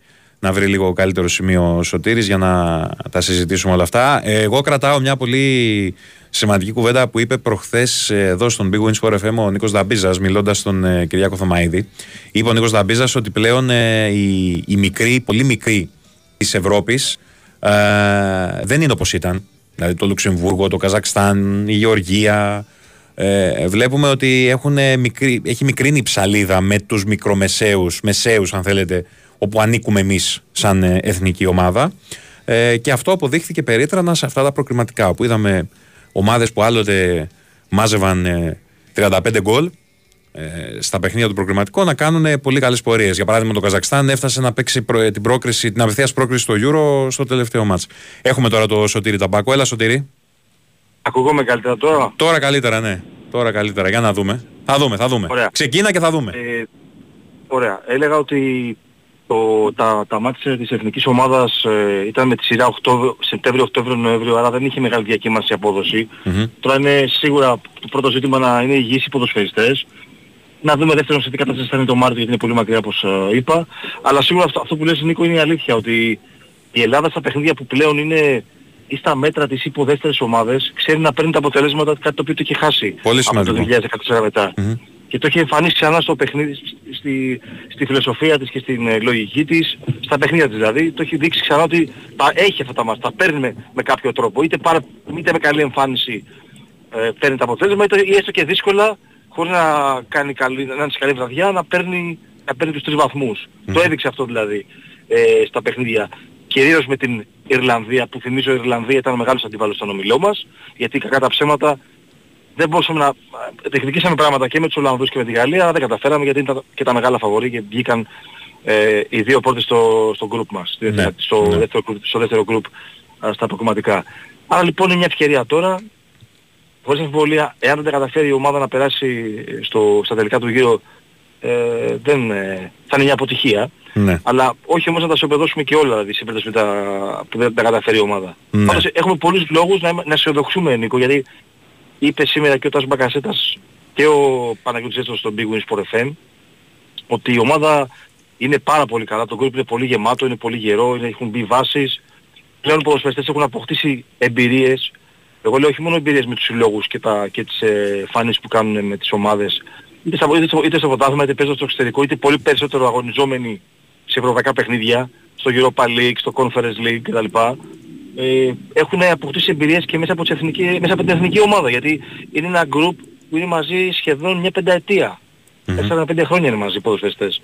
A: Να βρει λίγο καλύτερο σημείο ο Σωτήρης για να τα συζητήσουμε όλα αυτά. Ε, Εγώ κρατάω μια πολύ σημαντική κουβέντα που είπε προχθές εδώ στον Big Wins for FM ο Νίκος Δαμπίζας, μιλώντας στον ε, Κυριάκο Θωμαίδη. Είπε ο Νίκος Δαμπίζας ότι πλέον ε, οι, οι μικροί, πολύ μικροί της Ευρώπης ε, δεν είναι όπως ήταν. Δηλαδή το Λουξεμβούργο, το Καζακστάν, η Γεωργία, ε, βλέπουμε ότι έχουν μικρή, έχει μικρύνει η ψαλίδα με τους μικρομεσαίους, μεσαίους αν θέλετε, όπου ανήκουμε εμείς σαν ε, εθνική ομάδα. Ε, και αυτό αποδείχθηκε περίτρανα σε αυτά τα προκριματικά, όπου είδαμε ομάδες που άλλοτε μάζευαν ε, 35 γκολ ε, στα παιχνίδια του προκριματικού να κάνουν πολύ καλές πορείες. Για παράδειγμα το Καζακστάν έφτασε να παίξει προ- την, πρόκριση, την απευθείας πρόκριση στο Euro στο τελευταίο μάτς. Έχουμε τώρα το Σωτήρι Ταμπάκο. Έλα Σωτήρι.
L: Ακούγομαι καλύτερα τώρα;
A: Τώρα καλύτερα, ναι. Τώρα καλύτερα. Για να δούμε. Θα δούμε, θα δούμε.
L: Ωραία.
A: Ξεκίνα και θα δούμε.
L: Ε, ωραία. Έλεγα ότι το, τα, τα μάτια της εθνικής ομάδας ε, ήταν με τη σειρά Οκτώβριο- Σεπτέμβριο, Οκτώβριο, Νοέμβριο, άρα δεν είχε μεγάλη διακύμανση απόδοση.
A: Μμμ.
L: Τώρα είναι σίγουρα το πρώτο ζήτημα να είναι υγιείς οι ποδοσφαιριστές. Να δούμε δεύτερον σε τι κατάσταση θα είναι το Μάρτιο γιατί είναι πολύ μακριά όπως ε, είπα. Αλλά σίγουρα αυτό, αυτό που λες Νίκο είναι η αλήθεια ότι η Ελλάδα στα παιχνίδια που πλέον είναι ή στα μέτρα της υποδέστερες ομάδες ξέρει να παίρνει τα αποτελέσματα κάτι το οποίο το είχε χάσει
A: Πολύ
L: από το
A: σημαντικό.
L: 2014 μετά. Και το έχει εμφανίσει ξανά στο παιχνίδι, στη, στη φιλοσοφία της και στην ε, λογική της, στα παιχνίδια της δηλαδή, το έχει δείξει ξανά ότι τα έχει αυτά τα μας, τα παίρνει με, με κάποιο τρόπο, είτε, πάρα, είτε με καλή εμφάνιση ε, παίρνει τα αποτέλεσμα, είτε ή έστω και δύσκολα, χωρίς να κάνει καλή, να είναι σε καλή βραδιά, να παίρνει, να παίρνει τους τρεις βαθμούς. Το έδειξε αυτό δηλαδή ε, στα παιχνίδια. Κυρίως με την Ιρλανδία, που θυμίζω η Ιρλανδία ήταν ο μεγάλος αντιβάλλος στον ομιλό μας, γιατί κακά τα ψέματα δεν μπορούσαμε να... Διεκδικήσαμε πράγματα και με τους Ολλανδούς και με τη Γαλλία, αλλά δεν καταφέραμε γιατί ήταν και τα μεγάλα φαβορή και βγήκαν ε, οι δύο πρώτες στο, στο group μας, στη δεύτερη-
A: Ναι,
L: στο,
A: ναι.
L: δεύτερο, group- στο δεύτερο group α, στα προκριματικά. Άρα λοιπόν είναι μια ευκαιρία τώρα χωρίς αμφιβολία, εάν δεν τα καταφέρει η ομάδα να περάσει στο, στα τελικά του γύρω, ε, δεν, ε, θα είναι μια αποτυχία.
A: Ναι.
L: Αλλά όχι όμως να τα σοπεδώσουμε και όλα δηλαδή, σε περίπτωση που, τα, που δεν τα καταφέρει η ομάδα.
A: Ναι.
L: Πάντως έχουμε πολλούς λόγους να, να αισιοδοξούμε Νίκο, γιατί είπε σήμερα και ο Τάσος Μπακασέτας και ο Παναγιώτης Έστος στον Big Win Sport FM ότι η ομάδα είναι πάρα πολύ καλά, το group είναι πολύ γεμάτο, είναι πολύ γερό, είναι, έχουν μπει βάσεις. Πλέον οι ποδοσφαιριστές έχουν αποκτήσει εμπειρίες. Εγώ λέω όχι μόνο εμπειρίες με τους συλλόγους και, τα, και τις ε, φάνες που κάνουν με τις ομάδες. Είτε, στα, είτε, στο, είτε στο πρωτάθλημα, είτε παίζοντας στο εξωτερικό, είτε πολύ περισσότερο αγωνιζόμενοι σε ευρωπαϊκά παιχνίδια, στο Europa League, στο Conference League κτλ. Ε, έχουν αποκτήσει εμπειρίες και μέσα από, τις εθνική, μέσα από την εθνική ομάδα, γιατί είναι ένα group που είναι μαζί σχεδόν μια πενταετία. 4-5 χρόνια είναι μαζί οι ποδοσφαιριστές.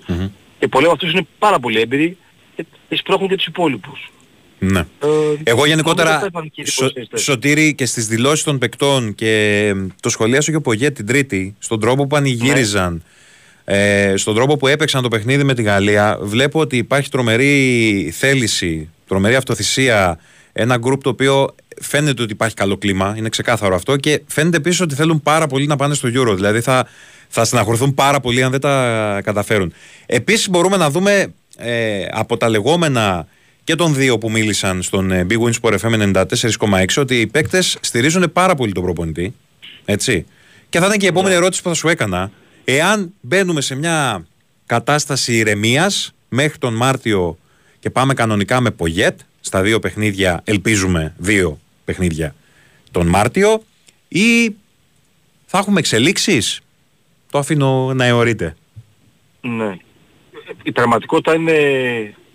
L: Και πολλοί από αυτούς είναι πάρα πολύ έμπειροι και εισπρώχνουν και τους υπόλοιπους.
A: Ναι.
L: Ε,
A: Εγώ γενικότερα,
L: νομίζω θα ήταν και οι
A: Σω,
L: ποδοσφαιριστές.
A: Σωτήρη και στις δηλώσεις των παικτών και ε, το σχολίασε και ο Πογέ την Τρίτη, στον τρόπο που πανηγύριζαν, ε, στον τρόπο που έπαιξαν το παιχνίδι με τη Γαλλία, βλέπω ότι υπάρχει τρομερή θέληση, τρομερή αυτοθυσία, ένα γκρουπ το οποίο φαίνεται ότι υπάρχει καλό κλίμα, είναι ξεκάθαρο αυτό και φαίνεται επίσης ότι θέλουν πάρα πολύ να πάνε στο Euro, δηλαδή θα, θα στεναχωρηθούν πάρα πολύ αν δεν τα καταφέρουν. Επίσης μπορούμε να δούμε ε, από τα λεγόμενα και των δύο που μίλησαν στον ε, Big Win Sport FM 94,6 ότι οι παίκτες στηρίζουν πάρα πολύ τον προπονητή. Έτσι. Και θα ήταν και η επόμενη ερώτηση που θα σου έκανα. Εάν μπαίνουμε σε μια κατάσταση ηρεμίας μέχρι τον Μάρτιο και πάμε κανονικά με Πογέτ, στα δύο παιχνίδια, ελπίζουμε δύο παιχνίδια τον Μάρτιο, ή θα έχουμε εξελίξεις, το αφήνω να αιωρείτε.
L: Ναι. Η πραγματικότητα είναι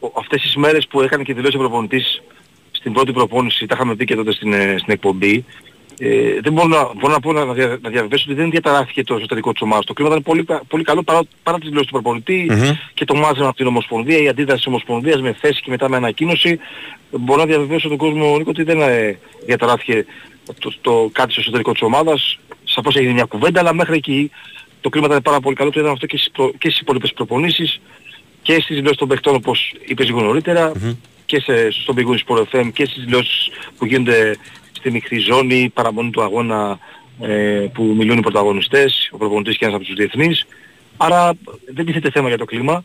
L: ο- αυτές τις μέρες που έκανε και δηλώσει ο προπονητής στην πρώτη προπόνηση, τα είχαμε πει και τότε στην, ε, στην εκπομπή, ε, δεν μπορώ να, μπορώ να πω να, δια, να διαβεβαιώσω ότι δεν διαταράθηκε το εσωτερικό της ομάδας. Το κλίμα ήταν πολύ, κα- πολύ καλό παρά, παρά τις δηλώσεις του προπονητή
A: Μμμ.
L: και το μάζεμα από την Ομοσπονδία, η αντίδραση της Ομοσπονδίας με θέση και μετά με ανακοίνωση. Μπορώ να διαβεβαιώσω τον κόσμο Νίκο ότι δεν ε, διαταράθηκε το, το, κάτι στο εσωτερικό της ομάδας. Σαφώς έγινε μια κουβέντα, αλλά μέχρι εκεί το κλίμα ήταν πάρα πολύ καλό. Το είδαμε αυτό και στις, προ, και στις υπόλοιπες προπονήσεις και στις δηλώσεις των παιχτών όπως είπες λίγο νωρίτερα και σε, στο Big Win Sport FM και στις δηλώσεις που γίνονται στη μικρή ζώνη, παραμονή του αγώνα ε, που μιλούν οι πρωταγωνιστές, ο προπονητής και ένας από τους διεθνείς. Άρα δεν τίθεται θέμα για το κλίμα.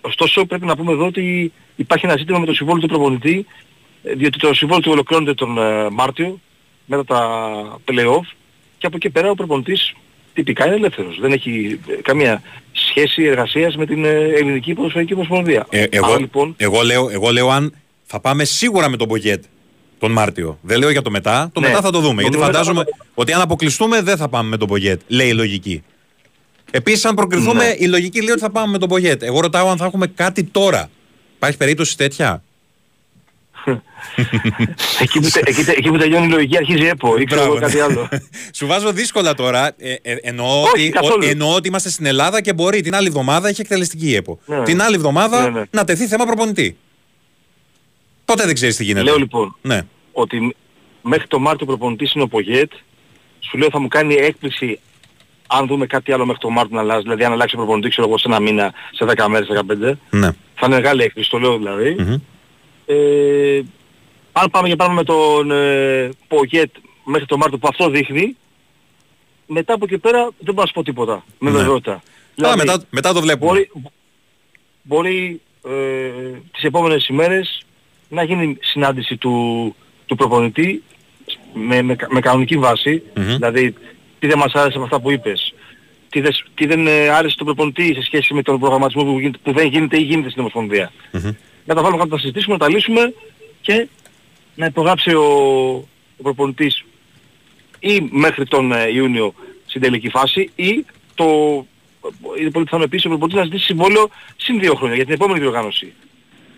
L: Ωστόσο πρέπει να πούμε εδώ ότι υπάρχει ένα ζήτημα με το συμβόλαιο του προπονητή, ε, διότι το συμβόλαιο του ολοκληρώνεται τον ε, Μάρτιο, μετά τα play-off, και από εκεί πέρα ο προπονητής τυπικά είναι ελεύθερος. Δεν έχει ε, καμία σχέση εργασίας με την ε, ελληνική ποδοσφαιρική ομοσπονδία.
A: Ε, εγώ,
L: Άρα λοιπόν,
A: εγώ, λέω, εγώ λέω αν θα πάμε σίγουρα με τον Πογέτ τον Μάρτιο. Δεν λέω για το μετά. Το
L: Ναι.
A: μετά θα το δούμε.
L: Το
A: γιατί
L: μετά
A: φαντάζομαι
L: θα
A: ότι αν αποκλειστούμε δεν θα πάμε με τον Πογέτ. Λέει η λογική. Επίσης, αν προκριθούμε,
L: Ναι.
A: η λογική λέει ότι θα πάμε με τον Πογέτ. Εγώ ρωτάω αν θα έχουμε κάτι τώρα. Υπάρχει περίπτωση τέτοια;
L: εκεί, που, τε- εκεί, τε- εκεί που τελειώνει η λογική αρχίζει ΕΠΟ ή ξέρω εγώ
A: Μπράβο.
L: κάτι άλλο.
A: Σου βάζω δύσκολα τώρα. Ε, ε, εννοώ,
L: Όχι,
A: ότι,
L: καθόλου.
A: ο- εννοώ ότι είμαστε στην Ελλάδα και μπορεί την άλλη εβδομάδα έχει εκτελεστική ΕΠΟ.
L: Ναι.
A: Την άλλη εβδομάδα
L: Ναι, ναι.
A: να τεθεί θέμα προπονητή. Ποτέ δεν ξέρεις τι γίνεται.
L: Λέω λοιπόν
A: Ναι.
L: ότι μέχρι το Μάρτιο ο προπονητής είναι ο Πογέτ. Σου λέω θα μου κάνει έκπληξη αν δούμε κάτι άλλο μέχρι το Μάρτιο να αλλάζει. Δηλαδή αν αλλάξει ο προπονητής ξέρω εγώ σε ένα μήνα, σε 10 μέρες, 15.
A: ναι.
L: Θα είναι μεγάλη έκπληξη, το λέω δηλαδή.
A: Μμμ.
L: Ε, αν πάμε και πάμε με τον ε, Πογέτ μέχρι το Μάρτιο που αυτό δείχνει, μετά από εκεί πέρα δεν μπορώ να σου πω τίποτα. Με
A: Ναι.
L: βεβαιότητα.
A: Καλά, μετά, μετά το βλέπουμε.
L: Μπορεί, μπορεί ε, τις επόμενες ημέρες να γίνει συνάντηση του, του προπονητή με, με, με κανονική βάση,
A: Μμμ.
L: δηλαδή τι δεν μας άρεσε από αυτά που είπες, τι, δεν, τι δεν ε, άρεσε στον προπονητή σε σχέση με τον προγραμματισμό που, γίνεται, που δεν γίνεται ή γίνεται στην Ομοσπονδία.
A: Μμμ.
L: Να τα βάλουμε κάτω, να τα συζητήσουμε, να τα λύσουμε και να υπογράψει ο, ο προπονητής ή μέχρι τον ε, Ιούνιο στην τελική φάση ή το είναι πολύ πιθανό επίσης ο προπονητής να ζητήσει συμβόλαιο συν δύο χρόνια για την επόμενη διοργάνωση.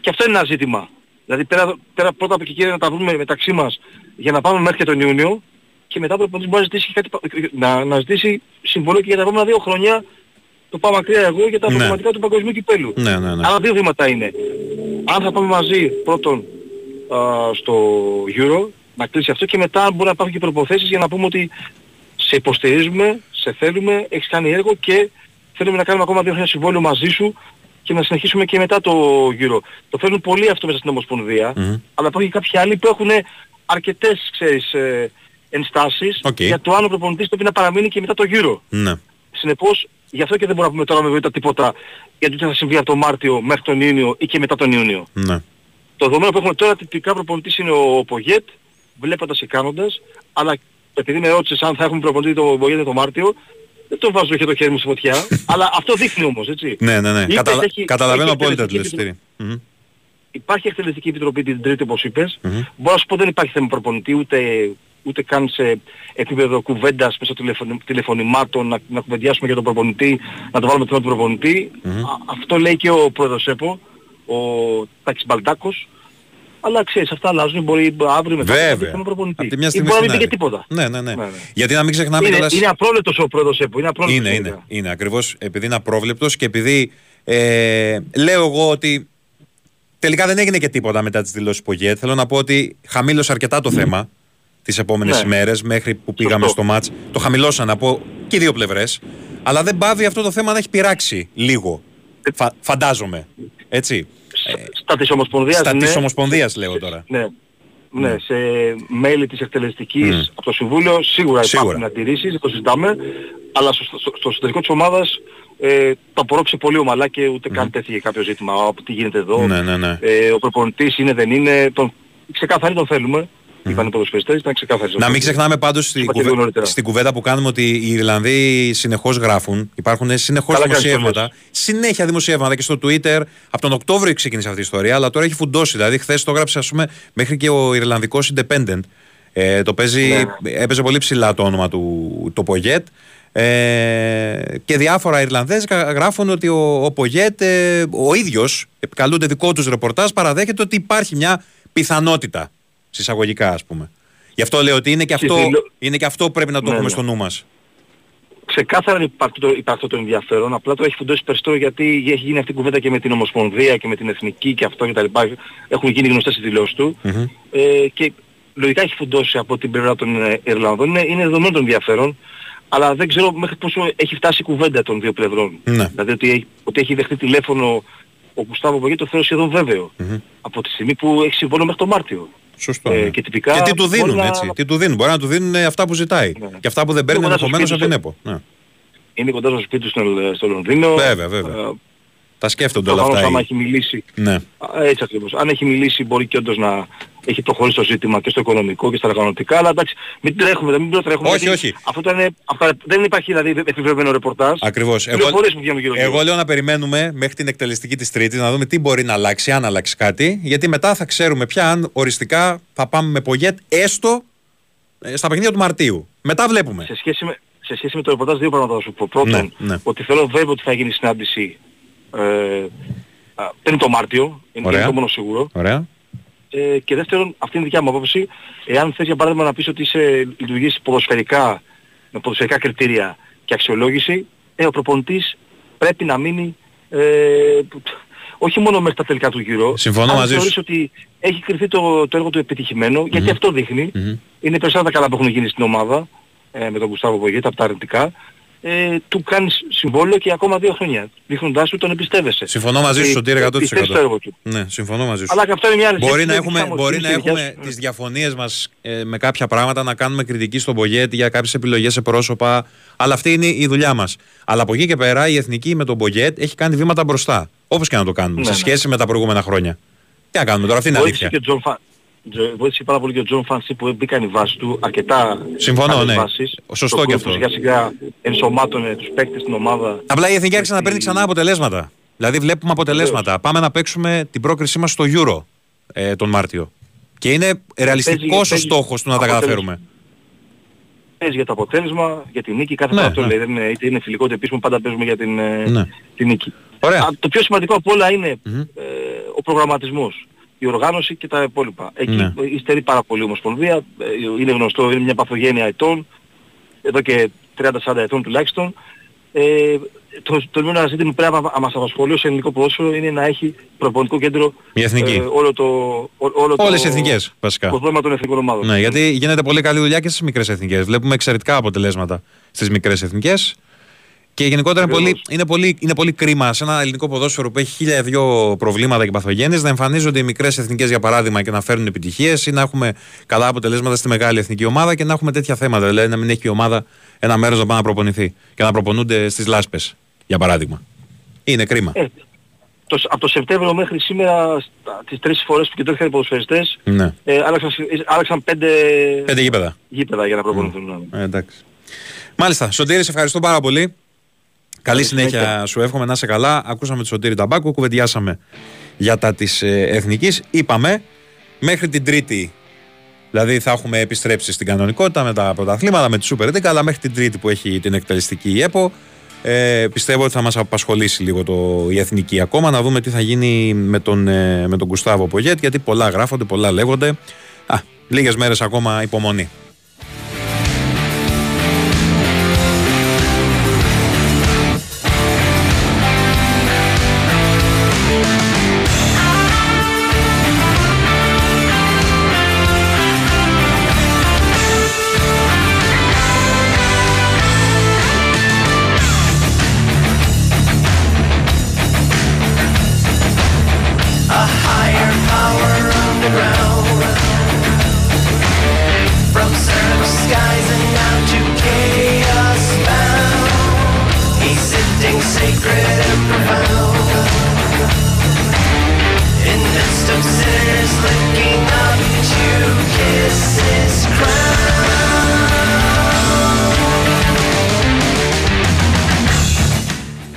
L: Και αυτό είναι ένα ζήτημα. Δηλαδή πέρα, πέρα πρώτα από εκεί κύριε να τα βρούμε μεταξύ μας για να πάμε μέχρι και τον Ιούνιο και μετά ο προπονητής μπορεί να ζητήσει, κάτι, πα- να, να ζητήσει συμβόλαιο και για τα επόμενα δύο χρόνια το πάω μακριά εγώ για τα
A: Ναι.
L: προγραμματικά του παγκοσμίου κυπέλου.
A: Ναι, ναι, ναι.
L: Άρα δύο βήματα είναι. Αν θα πάμε μαζί πρώτον α, στο Euro, να κλείσει αυτό και μετά μπορεί να υπάρχουν και προποθέσεις για να πούμε ότι σε υποστηρίζουμε, σε θέλουμε, έχεις κάνει έργο και θέλουμε να κάνουμε ακόμα δύο χρόνια συμβόλαιο μαζί σου και να συνεχίσουμε και μετά το Euro. Το φέρνουν πολύ αυτό μέσα στην Ομοσπονδία,
A: Μμμ.
L: αλλά υπάρχουν και κάποιοι άλλοι που έχουν αρκετές, ξέρεις, ε, ενστάσεις
A: Οκ.
L: για το αν ο προπονητής πρέπει να παραμείνει και μετά το γύρο.
A: Ναι.
L: Συνεπώς, γι' αυτό και δεν μπορούμε να πούμε τώρα με βεβαιότητα τίποτα γιατί τι θα συμβεί από τον Μάρτιο μέχρι τον Ιούνιο ή και μετά τον Ιούνιο.
A: Ναι.
L: Το δεδομένο που έχουμε τώρα τυπικά προπονητής είναι ο Πογέτ, βλέποντας και κάνοντας, αλλά επειδή με ρώτησες αν θα έχουμε προπονητή το Πογέτ το Μάρτιο, δεν το βάζω και το χέρι μου στη φωτιά, αλλά αυτό δείχνει όμως, έτσι.
A: Ναι, ναι, ναι.
L: Είπες,
A: Καταλα...
L: έχει-
A: Καταλαβαίνω
L: έχει
A: απόλυτα τη
L: εκτελεστική
A: λεστήρη. Μμμ.
L: Υπάρχει εκτελεστική επιτροπή την τρίτη όπως είπες.
A: Μμμ.
L: Μπορώ να σου πω δεν υπάρχει θέμα προπονητή ούτε, ούτε καν σε επίπεδο κουβέντας μέσω τηλεφωνη, τηλεφωνημάτων να, να κουβεντιάσουμε για τον προπονητή, να το βάλουμε το θέμα του προπονητή. Α, αυτό λέει και ο πρόεδρος ΕΠΟ, ο Τάκης Μπαλτάκος. Αλλά ξέρεις, αυτά αλλάζουν, μπορεί αύριο μετά να
A: Βέβαια.
L: δει θέμα προπονητή.
A: Από τη μια
L: Ή
A: στιγμή
L: μπορεί να μην
A: στην
L: πει και
A: άλλη.
L: τίποτα.
A: Ναι, ναι, ναι.
L: Ναι, ναι.
A: Γιατί να μην ξεχνάμε
L: Είναι,
A: κιόλας-
L: είναι απρόβλεπτος ο πρόεδρος ΕΠΟ, είναι απρόβλεπτος.
A: Είναι, είναι, είναι. Ακριβώς επειδή είναι απρόβλεπτος και επειδή ε, λέω εγώ ότι τελικά δεν έγινε και τίποτα μετά τις δηλώσεις Πογέτ. Θέλω να πω ότι χαμήλωσε αρκετά το θέμα τις επόμενες
L: Ναι.
A: ημέρες μέχρι που πήγαμε
L: Σωστό.
A: στο μάτς. Το χαμηλώσαν να πω και οι δύο πλευρές. Αλλά δεν πάβει αυτό το θέμα να έχει πειράξει λίγο. Φα- φαντάζομαι. Έτσι.
L: Στα της Ομοσπονδίας,
A: Στα
L: ναι.
A: της Ομοσπονδίας λέω τώρα.
L: Ναι. Ναι, σε μέλη της εκτελεστικής
A: Μμ.
L: από το Συμβούλιο σίγουρα,
A: Σίγουρα.
L: υπάρχουν αντιρρήσεις, δεν το συζητάμε, αλλά στο, στο, στο εσωτερικό της ομάδας ε, το απορρόψε πολύ ομαλά και ούτε καν τέθηκε κάποιο ζήτημα. «Α, Τι γίνεται εδώ,
A: Ναι, ναι, ναι.
L: Ε, ο προπονητής είναι δεν είναι, τον, ξεκάθαρη τον θέλουμε. Είπαν οι ποδοσφαιριστές, ήταν ξεκάθαρη.
A: Να μην ξεχνάμε πάντως στη
L: Είπα και
A: κουβε-
L: λίγο νωρίτερα.
A: στην κουβέντα που κάνουμε ότι οι Ιρλανδοί συνεχώς γράφουν. Υπάρχουν συνεχώς
L: Καλά κάνεις,
A: δημοσιεύματα. Συνέχεια δημοσιεύματα και στο Twitter. Από τον Οκτώβριο ξεκίνησε αυτή η ιστορία, αλλά τώρα έχει φουντώσει. Δηλαδή, χθες το έγραψε, ας πούμε, μέχρι και ο Ιρλανδικός Independent. Ε, το παίζει,
L: Ναι.
A: έπαιζε πολύ ψηλά το όνομα του το Πογέτ. Ε, και διάφορα Ιρλανδέζικα γράφουν ότι ο, ο Πογέτ, ε, ο ίδιος, επικαλούνται δικό τους ρεπορτάζ, παραδέχεται ότι υπάρχει μια πιθανότητα, συσσαγωγικά ας πούμε. Γι' αυτό λέω ότι είναι και αυτό,
L: δηλω-
A: είναι και αυτό που πρέπει να το
L: Ναι,
A: έχουμε
L: ναι.
A: στο νου μας.
L: Ξεκάθαρα υπάρχει το, υπάρχει αυτό το ενδιαφέρον, απλά το έχει φουντώσει περισσότερο γιατί έχει γίνει αυτή η κουβέντα και με την Ομοσπονδία και με την Εθνική και αυτό κτλ. Έχουν γίνει γνωστές οι δηλώσεις του.
A: Μμμ.
L: Ε, και λογικά έχει φουντώσει από την πλευρά των ε, Ιρλανδών. Είναι, είναι δεδομένο το ενδιαφέρον, αλλά δεν ξέρω μέχρι πόσο έχει φτάσει η κουβέντα των δύο πλευρών.
A: Ναι.
L: Δηλαδή ότι, έχει- ότι έχει δεχτεί τηλέφωνο ο Κουστάβο Πογέ το θεωρώ σχεδόν βέβαιο.
A: Μμμ.
L: Από τη στιγμή που έχει συμβόλαιο μέχρι τον Μάρτιο.
A: Σωστό.
L: Ε,
A: ναι.
L: και τυπικά
A: τι του
L: μπορεί
A: δίνουν,
L: να-
A: έτσι. Τι του δίνουν. Μπορεί να του δίνουν ε, αυτά που ζητάει.
L: Ναι.
A: Και αυτά που δεν παίρνει
L: Είναι κοντά στο
A: ενδεχομένω
L: σπίτι
A: από την
L: του.
A: ΕΠΟ. Ναι.
L: Είναι κοντά στο σπίτι του στο, στο Λονδίνο.
A: Βέβαια, βέβαια.
L: Ε,
A: Τα σκέφτονται όλα
L: προφανώς
A: αυτά.
L: άμα
A: οι-
L: έχει μιλήσει
A: Ναι.
L: Α, Έτσι ακριβώς. Αν έχει μιλήσει μπορεί και όντως να έχει προχωρήσει το ζήτημα και στο οικονομικό και στα οργανωτικά, αλλά εντάξει, μην τρέχουμε, μην προτρέχουμε.
A: Όχι,
L: γιατί
A: όχι.
L: Αυτό ήταν, αυτά, δεν υπάρχει δηλαδή επιβεβαιωμένο ρεπορτάζ.
A: Ακριβώς. Εγώ,
L: Πληροφορίες που βγαίνουν γύρω
A: εγώ λέω να περιμένουμε μέχρι την εκτελεστική της Τρίτη να δούμε τι μπορεί να αλλάξει, αν αλλάξει κάτι. Γιατί μετά θα ξέρουμε πια αν οριστικά θα πάμε με Πογέτ έστω ε, στα παιχνίδια του Μαρτίου. Μετά βλέπουμε.
L: Σε σχέση, με, σε σχέση με το ρεπορτάζ δύο πράγματα θα σου πω. Πρώτον,
A: Ναι, ναι.
L: ότι θέλω βέβαιο ότι θα γίνει συνάντηση ε, α, πριν το Μάρτιο, είναι
A: Ωραία.
L: είναι το μόνος σίγουρο.
A: Ωραία.
L: Ε, και δεύτερον, αυτή είναι η δικιά μου απόψη, εάν θες για παράδειγμα να πεις ότι είσαι λειτουργείς ποδοσφαιρικά, με ποδοσφαιρικά κριτήρια και αξιολόγηση, ε, ο προπονητής πρέπει να μείνει ε, που- όχι μόνο μέχρι τα τελικά του γύρω.
A: Συμφωνώ
L: αν
A: μαζί
L: θεωρείς
A: σου.
L: ότι έχει κρυθεί το, το έργο του επιτυχημένο, γιατί αυτό δείχνει.
A: Μμμ.
L: Είναι περισσότερα τα καλά που έχουν γίνει στην ομάδα ε, με τον Κουστάβο Πογέτα από τα αρνητικά. Ε, του κάνεις συμβόλαιο και ακόμα δύο χρόνια. Δείχνοντάς του τον εμπιστεύεσαι.
A: Συμφωνώ μαζί σου,
L: Ε,
A: Σωτήρη, 100%.
L: πιστεύεις στο έργο του.
A: Ναι, συμφωνώ μαζί σου.
L: Αλλά και αυτό είναι μια άλλη
A: Μπορεί
L: σκέψη,
A: να
L: είναι
A: έχουμε,
L: δικιά μου,
A: μπορεί
L: είναι
A: να
L: η δικιά
A: έχουμε
L: σου.
A: τις διαφωνίες μας ε, με κάποια πράγματα, να κάνουμε κριτική στον Πογέτ για κάποιες επιλογές σε πρόσωπα, αλλά αυτή είναι η δουλειά μας. Αλλά από εκεί και πέρα η Εθνική με τον Πογέτ έχει κάνει βήματα μπροστά. Όπως και να το κάνουμε,
L: Ναι,
A: σε
L: ναι.
A: σχέση με τα προηγούμενα χρόνια. Τι να κάνουμε τώρα, αυτή είναι η
L: Βοήθησε
A: αλήθεια.
L: και ο Τζον Φα- Τζο- Βοήθησε πάρα πολύ και ο Τζον Φαν Σιπ που μπήκαν οι βάσεις του αρκετά
A: Συμφωνώ,
L: καλές
A: ναι.
L: βάσεις.
A: Σωστό
L: Το
A: και
L: group
A: αυτό.
L: Σιγά σιγά ενσωμάτωνε τους παίκτες στην ομάδα.
A: Απλά η Εθνική άρχισε να παίρνει ξανά αποτελέσματα. Δηλαδή βλέπουμε αποτελέσματα. Πάμε να παίξουμε την πρόκρισή μας στο Euro ε, τον Μάρτιο. Και είναι ρεαλιστικός ο
L: παίζει
A: στόχος του να τα
L: αποτέλεσμα.
A: καταφέρουμε.
L: Παίζει για το αποτέλεσμα, για την νίκη, κάθε
A: Ναι,
L: φορά το
A: ναι.
L: λέει. Δεν είναι, είτε είναι φιλικό είτε επίσημο, πάντα παίζουμε για την, ε,
A: Ναι.
L: την νίκη.
A: Ωραία.
L: Α, το πιο σημαντικό από όλα είναι
A: Μμμ.
L: ε, ο προγραμματισμός, η οργάνωση και τα υπόλοιπα. Εκεί
A: Ναι.
L: υστερεί πάρα πολύ η Ομοσπονδία, ε, είναι γνωστό, είναι μια παθογένεια ετών, εδώ και 30-40 ετών τουλάχιστον. Ε, το, το ένα ζήτημα που πρέπει να μας απασχολεί ως ελληνικό ποδόσφαιρο είναι να έχει προπονητικό κέντρο
A: Η Εθνική.
L: ε, όλο το, ό- όλο
A: Όλες οι
L: το,
A: εθνικές βασικά.
L: το δώμα των εθνικών ομάδων.
A: Ναι, γιατί γίνεται πολύ καλή δουλειά και στις μικρές εθνικές. Βλέπουμε εξαιρετικά αποτελέσματα στις μικρές εθνικές. Και γενικότερα είναι πολύ, είναι, πολύ, είναι πολύ κρίμα σε ένα ελληνικό ποδόσφαιρο που έχει χίλια δυο προβλήματα και παθογένειες να εμφανίζονται οι μικρές εθνικές για παράδειγμα και να φέρνουν επιτυχίες ή να έχουμε καλά αποτελέσματα στη μεγάλη εθνική ομάδα και να έχουμε τέτοια θέματα. Δηλαδή να μην έχει η ομάδα ένα μέρος να πάει να προπονηθεί και να προπονούνται στις λάσπες, για παράδειγμα. Είναι κρίμα.
L: Ε, το, από το Σεπτέμβριο μέχρι σήμερα, στα- τις τρεις φορές που κοιτώθηκαν οι ποδοσφαιριστές,
A: Ναι.
L: ε, άλλαξαν, ε, άλλαξαν πέντε,
A: Πέντε γήπεδα.
L: γήπεδα για να προπονηθούν.
A: Ε, εντάξει. Μάλιστα. Σωτήρη, σε ευχαριστώ πάρα πολύ. Καλή συνέχεια
L: συνέχεια.
A: σου εύχομαι να είσαι καλά. Ακούσαμε τη Σωτήρη Ταμπάκου, κουβεντιάσαμε για τα της ε, εθνικής. Είπαμε μέχρι την Τρίτη, δηλαδή θα έχουμε επιστρέψεις στην κανονικότητα με τα πρωταθλήματα, με τη Super League, αλλά μέχρι την Τρίτη που έχει την εκτελεστική η ΕΠΟ, ε, πιστεύω ότι θα μας απασχολήσει λίγο το, η εθνική ακόμα, να δούμε τι θα γίνει με τον, ε, με τον Γκουστάβο Πογέτ, γιατί πολλά γράφονται, πολλά λέγονται. Α, λίγες μέρες ακόμα υπομονή.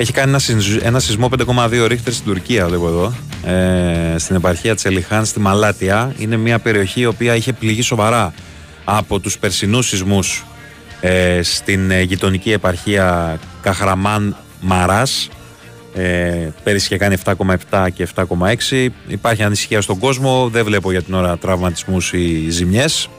A: Έχει κάνει ένα, σεισ- ένα σεισμό 5,2 ρίχτερ στην Τουρκία, βλέπω εδώ. Ε, στην επαρχία Τσελιχάν, στη Μαλάτια. Είναι μια περιοχή η οποία είχε πληγεί σοβαρά από τους περσινούς σεισμούς ε, στην ε, γειτονική επαρχία Καχραμάν Μαράς. Ε, πέρυσι είχε κάνει 7,7 και 7,6. Υπάρχει ανησυχία στον κόσμο. Δεν βλέπω για την ώρα τραυματισμούς ή ζημιές.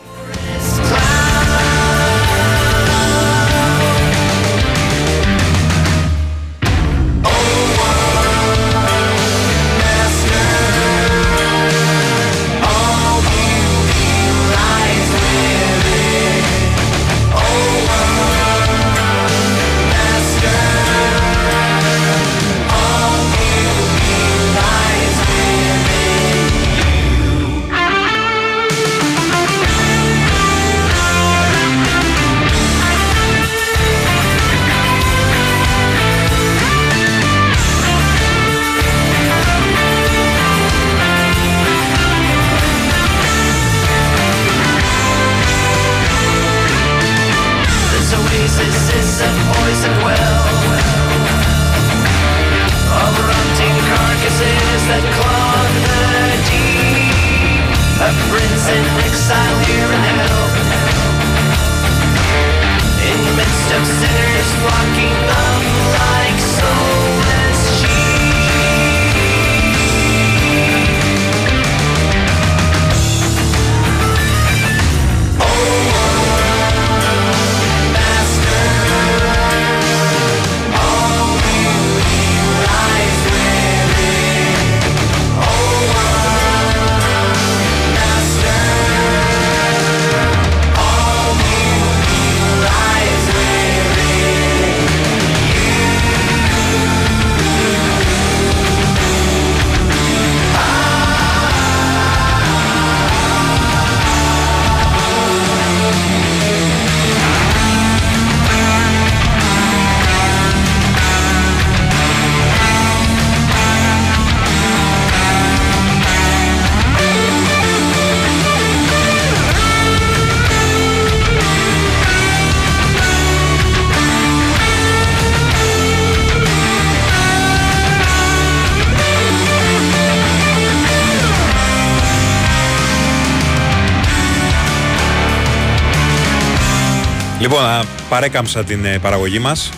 A: Παρέκαμψα την ε, παραγωγή μας.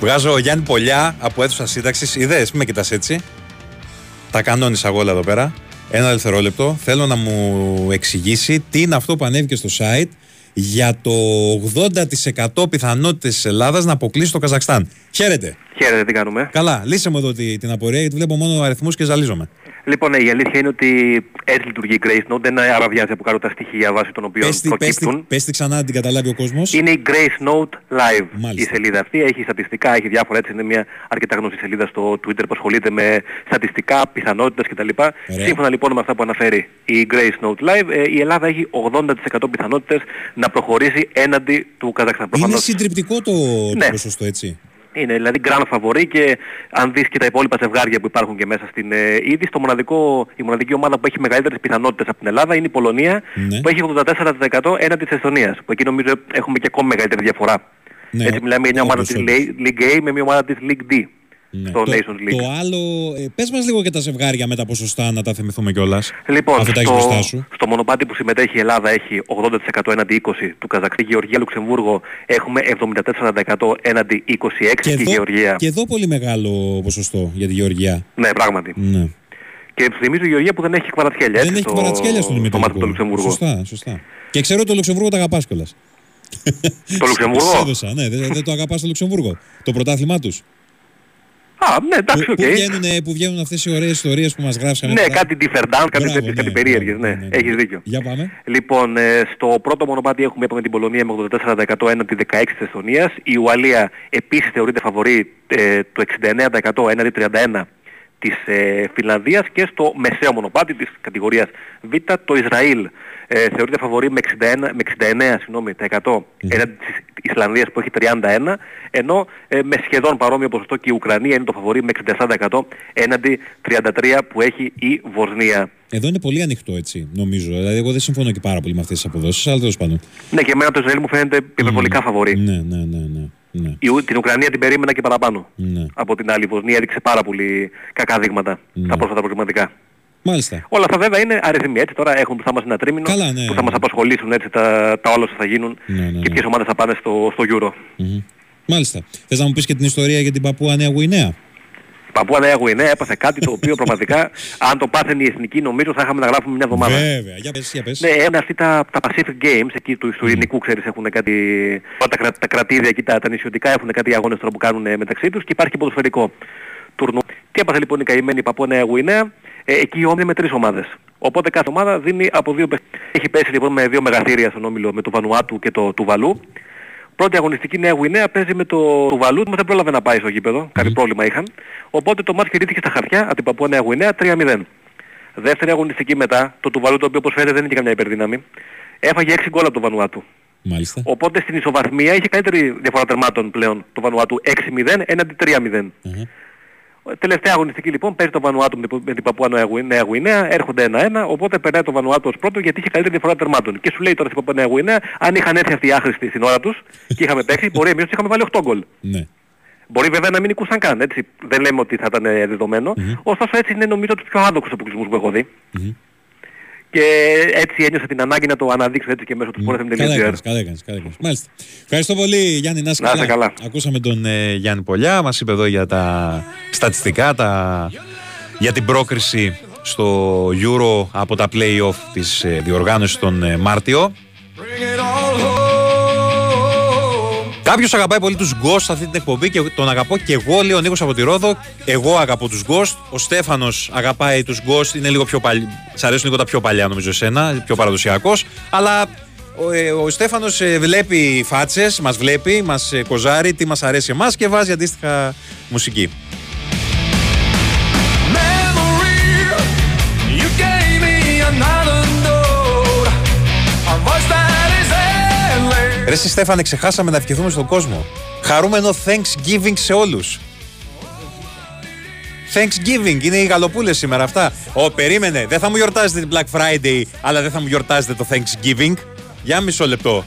A: Βγάζω Γιάννη Πολιά από αίθουσα σύνταξης. Ιδέες, μην με κοιτάς έτσι. Τα κανόνισα εγώ όλα εδώ πέρα. Ένα δευτερόλεπτο. Θέλω να μου εξηγήσει τι είναι αυτό που ανέβηκε στο site για το 80% πιθανότητες της Ελλάδας να αποκλείσει το Καζακστάν. Χαίρετε.
M: Χαίρετε, τι κάνουμε.
A: Καλά, λύσε μου εδώ τη- την απορία γιατί βλέπω μόνο αριθμούς και ζαλίζομαι.
M: Λοιπόν, ναι, η αλήθεια είναι ότι έτσι λειτουργεί η Grace Note. Δεν αραβιάζει από κάτω τα στοιχεία βάσει των οποίων
A: Πες τη, πες,
M: προκύπτουν.
A: τη, πες τη ξανά να την καταλάβει ο κόσμος.
M: Είναι η Grace Note Live.
A: Μάλιστα.
M: Η σελίδα αυτή έχει στατιστικά, έχει διάφορα έτσι. Είναι μια αρκετά γνωστή σελίδα στο Twitter που ασχολείται με στατιστικά, πιθανότητες κτλ.
A: Ωραία.
M: Σύμφωνα λοιπόν με αυτά που αναφέρει η Grace Note Live, ε, η Ελλάδα έχει 80% πιθανότητες να προχωρήσει έναντι του Καζακστάν.
A: Είναι
M: Προφανώς
A: συντριπτικό το, το
M: Ναι.
A: ποσοστό, έτσι;
M: Είναι δηλαδή grand favori και αν δεις και τα υπόλοιπα ζευγάρια που υπάρχουν και μέσα στην ε, είδη, το μοναδικό, η μοναδική ομάδα που έχει μεγαλύτερες πιθανότητες από την Ελλάδα είναι η Πολωνία
A: Ναι.
M: που έχει 84% έναντι της Εστονίας που εκεί νομίζω έχουμε και ακόμη μεγαλύτερη διαφορά.
A: Ναι,
M: Έτσι μιλάμε για μια ομάδα
A: όντως,
M: της
A: όντως.
M: League A με μια ομάδα της League D
A: Ναι.
M: στο
A: το,
M: Nations League.
A: το άλλο, ε, πες μας λίγο και τα ζευγάρια με τα ποσοστά να τα θυμηθούμε κιόλας.
M: Λοιπόν,
A: Αφού τα έχεις
M: στο,
A: μπροστά σου.
M: στο μονοπάτι που συμμετέχει η Ελλάδα έχει 80% έναντι 20 του Καζακστάν. Γεωργία Λουξεμβούργο έχουμε 74% έναντι 26
A: Και
M: και, η
A: εδώ,
M: Γεωργία.
A: και εδώ πολύ μεγάλο ποσοστό για τη Γεωργία.
M: Ναι, πράγματι.
A: Ναι.
M: Και θυμίζω η Γεωργία που δεν έχει Κβαρατσχέλια.
A: Δεν
M: έτσι,
A: έχει
M: στο-
A: Κβαρατσχέλια στον
M: στο μάτι του
A: ημιτελικό.
M: Λουξεμβούργου.
A: Σωστά, σωστά. Και ξέρω ότι το Λουξεμβούργο το αγαπάς κιόλας.
M: Το Λουξεμβούργο;
A: Σε έδωσα, ναι, δεν, δεν το αγαπάς το Λουξεμβούργο. Το πρωτάθλημά τους.
M: Α, ναι, εντάξει,
A: Που,
M: οκ.
A: που, βγαίνουν, που βγαίνουν αυτές οι ωραίες ιστορίες που μας γράψανε.
M: Ναι,
A: χθες.
M: κάτι Differdange, κάτι
A: Μπράβο,
M: τέτοιες,
A: ναι,
M: κάτι περίεργες,
A: μπράβο,
M: ναι.
A: ναι, ναι.
M: Έχεις δίκιο.
A: Για πάμε.
M: Λοιπόν, ε, στο πρώτο μονοπάτι έχουμε είπαμε την Πολωνία με 84% έναντι 16 της Εστονίας. Η Ουαλία επίσης θεωρείται φαβορή ε, το 69% έναντι 31% της ε, Φινλανδίας και στο μεσαίο μονοπάτι της κατηγορίας Β το Ισραήλ ε, θεωρείται φαβορή με 61, με 69 συγγνώμη, τα 100 έναντι της Ισλανδίας που έχει 31 ενώ ε, με σχεδόν παρόμοιο ποσοστό και η Ουκρανία είναι το φαβορή με 67% έναντι 33 που έχει η Βοσνία.
A: Εδώ είναι πολύ ανοιχτό έτσι, νομίζω. Δηλαδή, εγώ δεν συμφωνώ και πάρα πολύ με αυτές τις αποδόσεις, αλλά τέλος πάντων.
M: Ναι, και εμένα το Ισραήλ μου φαίνεται υπερβολικά φαβορή.
A: Ναι, ναι, ναι, ναι. Ναι.
M: Η Ου- την Ουκρανία την περίμενα και παραπάνω.
A: ναι.
M: Από την άλλη, η Βοσνία έδειξε πάρα πολύ κακά δείγματα στα πρόσφατα προγραμματικά.
A: Μάλιστα.
M: Όλα αυτά βέβαια είναι αριθμοί. Έτσι τώρα έχουν που θα μας ένα τρίμηνο
A: Καλά, ναι.
M: που θα μας απασχολήσουν έτσι τα, τα όλα όσα θα γίνουν
A: Ναι, ναι,
M: και
A: ναι.
M: ποιες ομάδες θα πάνε στο, στο Euro.
A: Μμμ. Μάλιστα. Θες να μου πεις και την ιστορία για την Παππούα Νέα Γουινέα;
M: Η Παππούα Νέα Γουινέα έπαθε κάτι το οποίο πραγματικά αν το πάθαινε η εθνική νομίζω θα είχαμε να γράφουμε μια εβδομάδα.
A: Βέβαια. Για πες, για πες.
M: Ναι, είναι αυτοί τα, τα Pacific Games, εκεί του, του ειρηνικού ξέρεις έχουν κάτι, όλα τα, κρα- τα κρατήδια εκεί τα, τα νησιωτικά έχουν κάτι αγώνες τώρα που κάνουν ε, μεταξύ τους και υπάρχει και ποδοσφαιρικό τουρνού. Τι έπαθε λοιπόν η καημένη Παππούα Νέα Γουινέα, ε, εκεί η όμιλη με τρεις ομάδες. Οπότε κάθε ομάδα δίνει από δύο παίχτες. Έχει πέσει λοιπόν με δύο μεγαθύρια στον όμιλο με το Βανουάτου και το Τουβαλού. Πρώτη αγωνιστική Νέα Γουινέα παίζει με το Τουβαλού, όμως δεν πρόλαβε να πάει στο γήπεδο, κάτι πρόβλημα είχαν. Οπότε το μάτς κερδίθηκε στα χαρτιά από την Παππούα Νέα Γουινέα 3-0. Δεύτερη αγωνιστική μετά, το Τουβαλού το οποίο όπως φαίνεται δεν είχε καμιά υπερδύναμη, έφαγε 6 γκολ από το Βανουάτου.
A: Μάλιστα.
M: Οπότε στην ισοβαθμία είχε καλύτερη διαφορά τερμάτων πλέον το Βανουάτου 6-0 έναντι 3-0.
A: Αχα.
M: Τελευταία αγωνιστική λοιπόν παίζει το Βανουάτου με την- με την Παππούα Νέα Γουι- Νέα Γουινέα, έρχονται 1-1, οπότε περνάει το Βανουάτου ως πρώτο γιατί είχε καλύτερη διαφορά τερμάτων. Και σου λέει τώρα στην Παππούα Νέα Γουινέα, αν είχαν έρθει αυτοί οι άχρηστοι στην ώρα τους και είχαμε παίξει, μπορεί εμείς τους είχαμε βάλει 8 γκολ.
A: Ναι.
M: Μπορεί βέβαια να μην νικούσαν καν, έτσι. Δεν λέμε ότι θα ήταν ε, δεδομένο. Ωστόσο έτσι είναι νομίζω τους πιο άδοξους αποκλεισμούς που έχω δει. Και έτσι ένιωσα την ανάγκη να το αναδείξω έτσι και μέσω του
A: Καλά
M: sportfm.gr.
A: έκανες, καλά έκανες, καλά έκανες. Μάλιστα. Ευχαριστώ πολύ Γιάννη, να είσαι
M: Να είσαι καλά.
A: Ακούσαμε τον ε, Γιάννη Πολιά, μας είπε εδώ για τα στατιστικά, τα... για την πρόκριση στο Euro από τα play-off της ε, διοργάνωσης τον ε, Μάρτιο. Κάποιος αγαπάει πολύ τους Ghost σε αυτή την εκπομπή και τον αγαπώ και εγώ, λέει ο Νίκος από τη Ρόδο. Εγώ αγαπώ τους Ghost. Ο Στέφανος αγαπάει τους Ghost, είναι λίγο πιο παλι... Σ' αρέσουν λίγο τα πιο παλιά, νομίζω, εσένα, πιο παραδοσιακός. Αλλά ο, ε, ο Στέφανος βλέπει φάτσες, μας βλέπει, μας κοζάρει τι μας αρέσει εμάς και βάζει αντίστοιχα μουσική. Ρε εσύ, Στέφανε, ξεχάσαμε να ευχηθούμε στον κόσμο. Χαρούμενο Thanksgiving σε όλους. Thanksgiving, είναι οι γαλοπούλες σήμερα αυτά. Ω, περίμενε, δεν θα μου γιορτάζετε την Black Friday, αλλά δεν θα μου γιορτάζετε το Thanksgiving. Για μισό λεπτό.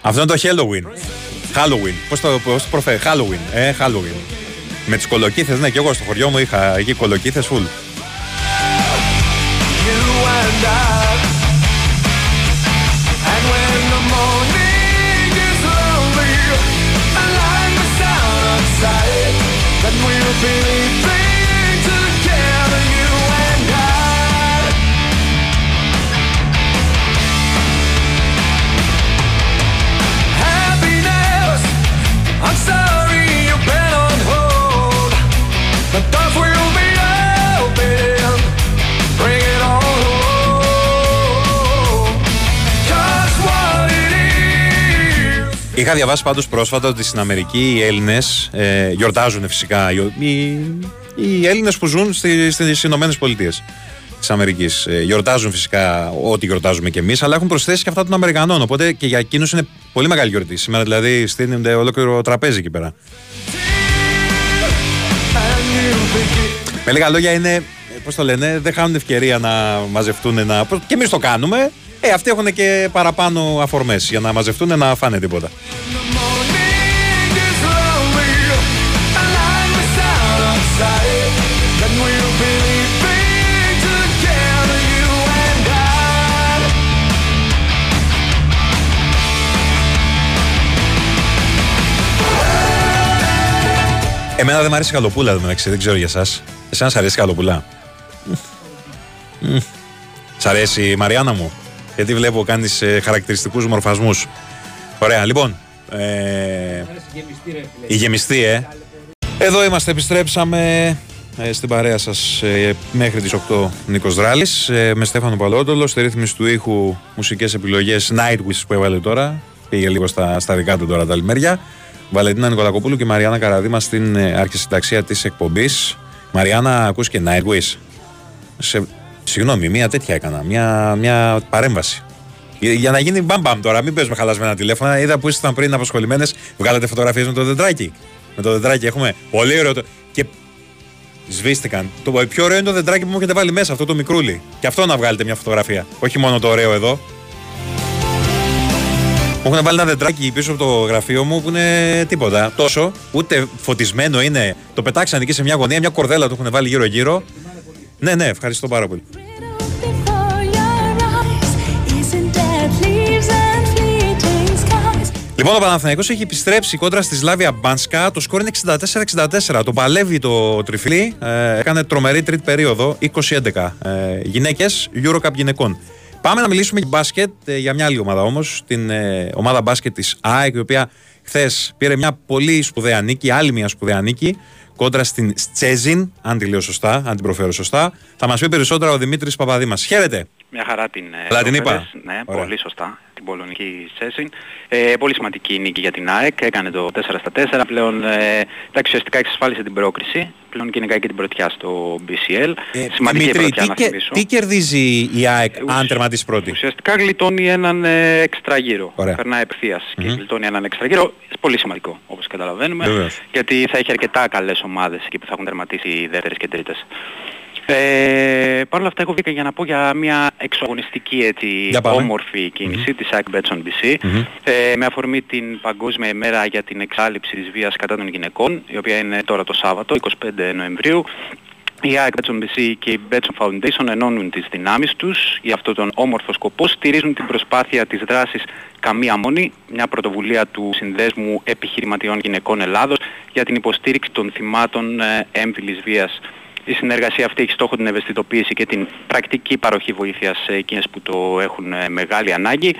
A: Αυτό είναι το Halloween. Halloween. Πώς το, πώς το προφέρει, Halloween. Ε, Halloween. Με τις κολοκύθες, ναι, και εγώ στο χωριό μου είχα εκεί κολοκύθες full. Είχα διαβάσει πάντως πρόσφατα ότι στην Αμερική οι Έλληνες ε, γιορτάζουν φυσικά. Οι, οι, οι Έλληνες που ζουν στις Ηνωμένες Πολιτείες της Αμερικής. Ε, γιορτάζουν φυσικά ό,τι γιορτάζουμε κι εμείς, αλλά έχουν προσθέσει και αυτά των Αμερικανών. Οπότε και για εκείνους είναι πολύ μεγάλη γιορτή. Σήμερα δηλαδή στείνεται ολόκληρο τραπέζι εκεί πέρα. Με λίγα λόγια είναι, πώς το λένε, δεν χάνουν ευκαιρία να μαζευτούν. Να... Και εμείς το κάνουμε. Ε, αυτοί έχουν και παραπάνω αφορμές για να μαζευτούν να φάνε τίποτα. Εμένα δεν μου αρέσει η καλοπούλα, δεν μεταξύ, δεν ξέρω για εσάς. Εσένα σ' αρέσει η καλοπούλα; Μμμ. Σ' αρέσει η Μαριάννα μου; Γιατί βλέπω κάνεις ε, χαρακτηριστικούς μορφασμούς. Ωραία, λοιπόν. Ε, η γεμιστή, ε. Εδώ είμαστε, επιστρέψαμε ε, στην παρέα σας ε, μέχρι τις 8 Νίκος Δράλης ε, με Στέφανο Παλότολο, στη ρύθμιση του ήχου μουσικές επιλογές Nightwish που έβαλε τώρα πήγε λίγο στα, στα δικά του τώρα τα λιμέρια Βαλεντίνα Νικολακοπούλου και Μαριάννα Καραδίμα στην ε, αρχισυνταξία της εκπομπής Μαριάννα ακούς και Nightwish σε, Συγγνώμη, μια τέτοια έκανα, μια, μια παρέμβαση για, για να γίνει μπαμπαμ τώρα, μην παίζουμε χαλασμένα τηλέφωνα. Είδα που ήσασταν πριν απασχολημένε, βγάλατε φωτογραφίες με το δεντράκι. Με το δεντράκι έχουμε. Πολύ ωραίο. Το... Και σβήστηκαν. Το πιο ωραίο είναι το δεντράκι που μου έχετε βάλει μέσα, αυτό το μικρούλι. Και αυτό να βγάλετε μια φωτογραφία. Όχι μόνο το ωραίο εδώ. Μου έχουν βάλει ένα δεντράκι πίσω από το γραφείο μου που είναι τίποτα. Τόσο. Ούτε φωτισμένο είναι. Το πετάξαν εκεί σε μια γωνία, μια κορδέλα το έχουν βάλει γύρω-γύρω. Ναι, ναι, ευχαριστώ πάρα πολύ. Λοιπόν, ο Παναθηναϊκός έχει επιστρέψει κόντρα στη Σλάβια Μπάνσκα. Το σκορ είναι 64-64. Το παλεύει το τριφλί. Ε, έκανε τρομερή τρίτη περίοδο, 20-11. Ε, Γυναίκες, Eurocup γυναικών. Πάμε να μιλήσουμε για μπάσκετ, ε, για μια άλλη ομάδα όμως. Την ε, ομάδα μπάσκετ της ΑΕΚ, η οποία χθες πήρε μια πολύ σπουδαία νίκη, άλλη μια σπουδαία νίκη, κόντρα στην Στσέζιν, αν τη λέω σωστά, αν την προφέρω σωστά. Θα μας πει περισσότερα ο Δημήτρης Παπαδήμας. Χαίρετε.
N: Μια χαρά την ε,
A: Καλά την
N: προφέρες.
A: είπα.
N: Ναι,
A: Ωραία.
N: πολύ σωστά. Την πολωνική Σέσιν. Ε, πολύ σημαντική νίκη για την ΑΕΚ. Έκανε το 4 στα 4. Πλέον, ε, εντάξει, ουσιαστικά εξασφάλισε την πρόκριση. Πλέον κυνηγάει και την πρωτιά στο BCL. σημαντική
A: Ε, Δημήτρη,
N: πρωτιά
A: τι,
N: να
A: και-
N: θυμίσω.
A: τι κερδίζει η ΑΕΚ αν τερματίσει πρώτη;
N: Ουσιαστικά γλιτώνει έναν ε, έξτρα γύρο.
A: Ωραία.
N: Περνάει ευθείας και
A: Μμμ.
N: γλιτώνει έναν έξτρα γύρο. Πολύ σημαντικό όπως καταλαβαίνουμε.
A: Βεβαίως.
N: Γιατί θα έχει αρκετά καλές ομάδες εκεί που θα έχουν τερματίσει οι δεύτερες και τρίτες. Ε, Παρ' όλα αυτά έχω βγει για να πω για μια εξωαγωνιστική έτσι,
A: Για πάμε.
N: όμορφη κίνηση της ΑΕΚ Betson BC
A: Μμμ.
N: ε, με αφορμή την Παγκόσμια ημέρα για την εξάλληψη της βίας κατά των γυναικών η οποία είναι τώρα το Σάββατο 25 Νοεμβρίου η ΑΕΚ Betson BC και η Betson Foundation ενώνουν τις δυνάμεις τους για αυτόν τον όμορφο σκοπό, στηρίζουν την προσπάθεια της δράσης Καμία Μόνη, μια πρωτοβουλία του Συνδέσμου Επιχειρηματιών Γυναικών Ελλάδος για την υποστήριξη των θυμάτων ε, έμφυλης βίας. Η συνεργασία αυτή έχει στόχο την ευαισθητοποίηση και την πρακτική παροχή βοήθειας σε εκείνες που το έχουν ε, μεγάλη ανάγκη.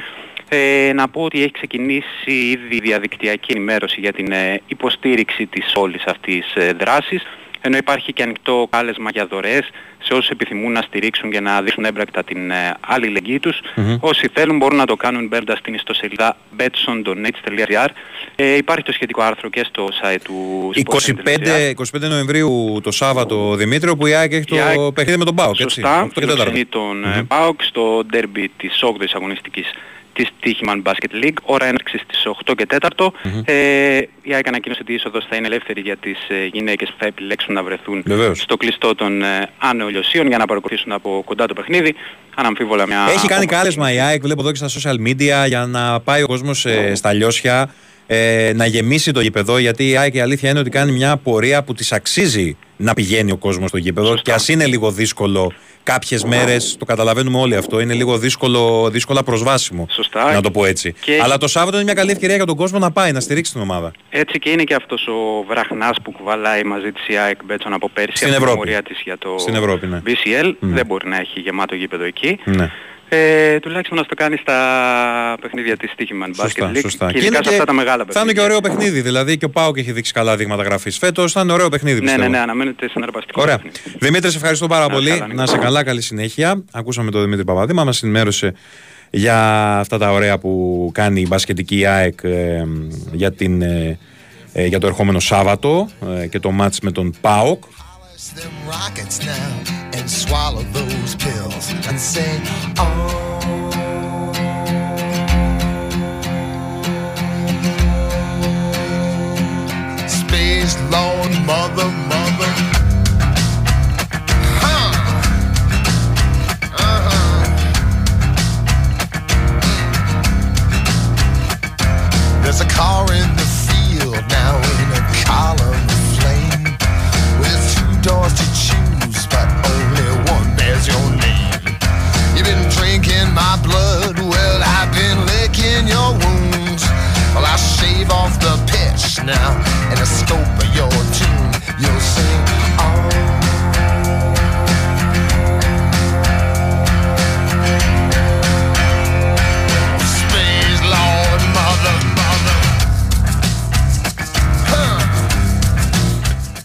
N: Ε, να πω ότι έχει ξεκινήσει ήδη διαδικτυακή ενημέρωση για την ε, υποστήριξη της όλης αυτής ε, δράσης ενώ υπάρχει και ανοιχτό κάλεσμα για δωρεές σε όσους επιθυμούν να στηρίξουν και να δείξουν έμπρακτα την ε, αλληλεγγύη τους.
A: Μμμ.
N: Όσοι θέλουν μπορούν να το κάνουν μπαίνοντας στην ιστοσελίδα betsondonates.gr ε, Υπάρχει το σχετικό άρθρο και στο site του
A: 25, 25 Νοεμβρίου το Σάββατο, Δημήτριο, που η ΑΕΚ έχει το
N: Η ΑΕΚ-
A: παιχνίδι με τον Πάοκ. έτσι,
N: Σωστά,
A: 8 και
N: φιλοξενεί
A: 4.
N: τον ε, ΠΑΟΚ στο ντέρμπι της 8ης αγωνιστικής της Τύχημαν Basket League, ώρα έναρξης στις 8 και 4. Ε, η ΑΕΚ ανακοίνωσε ότι η είσοδος θα είναι ελεύθερη για τις ε, γυναίκες που θα επιλέξουν να βρεθούν
A: Βεβαίως.
N: στο κλειστό των ε, άνεολιοσίων για να παρακολουθήσουν από κοντά το παιχνίδι. Αναμφίβολα μια...
A: Έχει κάνει
N: όμορφη
A: κάλεσμα η ΑΕΚ, βλέπω εδώ και στα social media, για να πάει ο κόσμος στα λιώσια, ε, να γεμίσει το γήπεδο. Γιατί η ΑΕΚ η αλήθεια είναι ότι κάνει μια πορεία που της αξίζει να πηγαίνει ο κόσμος στο γήπεδο. Και ας είναι λίγο δύσκολο κάποιες μέρες, το καταλαβαίνουμε όλοι αυτό, είναι λίγο δύσκολο, δύσκολα προσβάσιμο.
N: Σωστά.
A: Να το πω έτσι.
N: Και-
A: Αλλά το Σάββατο είναι μια καλή ευκαιρία για τον κόσμο να πάει, να στηρίξει την ομάδα.
N: Έτσι και είναι και αυτός ο βραχνάς που κουβαλάει μαζί της η ΑΕΚ Μπέτσον από πέρσι
A: Στην
N: από την
A: Ευρώπη.
N: πορεία της για το
A: Στην Ευρώπη, ναι.
N: BCL.
A: Μμ.
N: Δεν μπορεί να έχει γεμάτο γήπεδο εκεί.
A: Ναι.
N: Ε, τουλάχιστον να το κάνει στα παιχνίδια της Stichiman Basket
A: Σωστά,
N: League
A: σωστά.
N: και ειδικά σε αυτά τα μεγάλα
A: θα είναι και
N: παιχνίδια.
A: ωραίο παιχνίδι. Δηλαδή και ο Πάοκ έχει δείξει καλά δείγματα γραφής φέτος. Θα είναι ωραίο παιχνίδι.
N: Ναι,
A: πιστεύω.
N: ναι, ναι, αναμένεται συναρπαστικό.
A: Ωραία.
N: παιχνίδι.
A: Δημήτρη, σε ευχαριστώ πάρα πολύ.
N: καλά, Νίκο.
A: να σε καλά, καλή συνέχεια. Ακούσαμε τον Δημήτρη Παπαδήμα, μας ενημέρωσε για αυτά τα ωραία που κάνει η μπασκετική ΑΕΚ ε, για, την, ε, ε, για το ερχόμενο Σάββατο ε, και το μάτς με τον ΠΑΟΚ.
O: Them rockets now and swallow those pills and say, oh. Space Lord, mother, mother. Huh. Uh-huh. There's a car in the field now in a column doors to choose, but only one bears your name. You've been drinking my blood, well, I've been licking your wounds. Well, I'll shave off the pitch now and the scope of your tune. You'll sing, oh. Space Lord, mother, mother.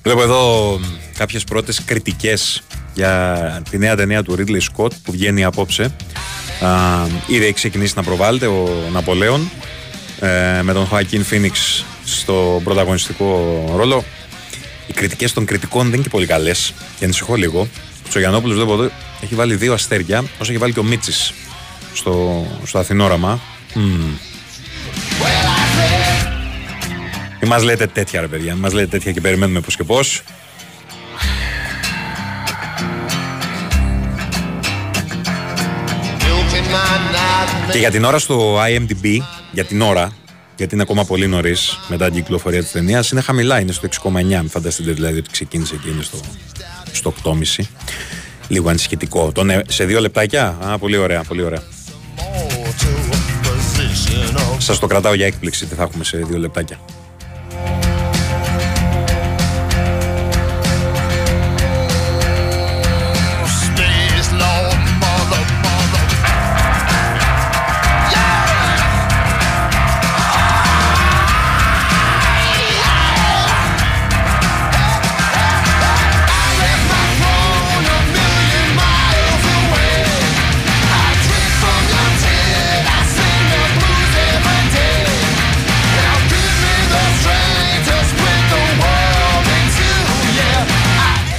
A: Βλέπω εδώ κάποιες πρώτες κριτικές για τη νέα ταινία του Ridley Scott που βγαίνει απόψε. Α, ήδη έχει ξεκινήσει να προβάλλεται ο Ναπολέον ε, με τον Joaquin Phoenix στο πρωταγωνιστικό ρόλο. Οι κριτικές των κριτικών δεν είναι και πολύ καλές και ανησυχώ λίγο. Ο Τσογιανόπουλος βλέπω εδώ έχει βάλει δύο αστέρια όσο έχει βάλει και ο Μίτσης στο, στο Αθηνόραμα. Μμμ. Μην μας λέτε τέτοια ρε παιδιά, μην μας λέτε τέτοια και περιμένουμε πώς και πώς. Και για την ώρα στο IMDb, για την ώρα, γιατί είναι ακόμα πολύ νωρίς μετά την κυκλοφορία της ταινίας, είναι χαμηλά, είναι στο 6,9. Μην φανταστείτε δηλαδή ότι ξεκίνησε και είναι στο, στο 8,5. Λίγο ανησυχητικό. Τον, ε, σε δύο λεπτάκια; Α, πολύ ωραία, πολύ ωραία.
O: position of
A: Σας το κρατάω για έκπληξη τι θα έχουμε σε δύο λεπτάκια.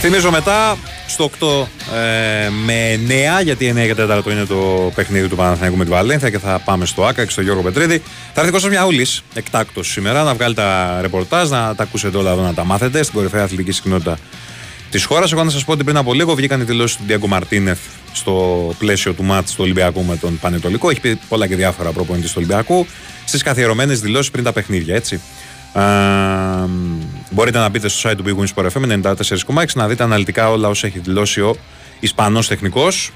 A: Θυμίζω μετά στο 8 ε, με 9, γιατί 9 και 4 είναι το παιχνίδι του Παναθηναϊκού με τη Βαλένθια και θα πάμε στο ΑΚΑ και στο Γιώργο Πετρίδη. Θα έρθει Κώστας Μιαούλης, εκτάκτος σήμερα, να βγάλει τα ρεπορτάζ, να τα ακούσετε όλα εδώ, να τα μάθετε στην κορυφαία αθλητική συχνότητα της χώρας. Εγώ να σας πω ότι πριν από λίγο βγήκαν οι δηλώσεις του Ντιέγκο Μαρτίνεθ στο πλαίσιο του μάτς του Ολυμπιακού με τον Πανετολικό. Έχει πει πολλά και διάφορα προπονητή του Ολυμπιακού στις καθιερωμένες δηλώσεις πριν τα παιχνίδια, έτσι. Α, μπορείτε να μπείτε στο site του Big Wins Sport FM 94,6 να δείτε αναλυτικά όλα όσα έχει δηλώσει ο Ισπανός τεχνικός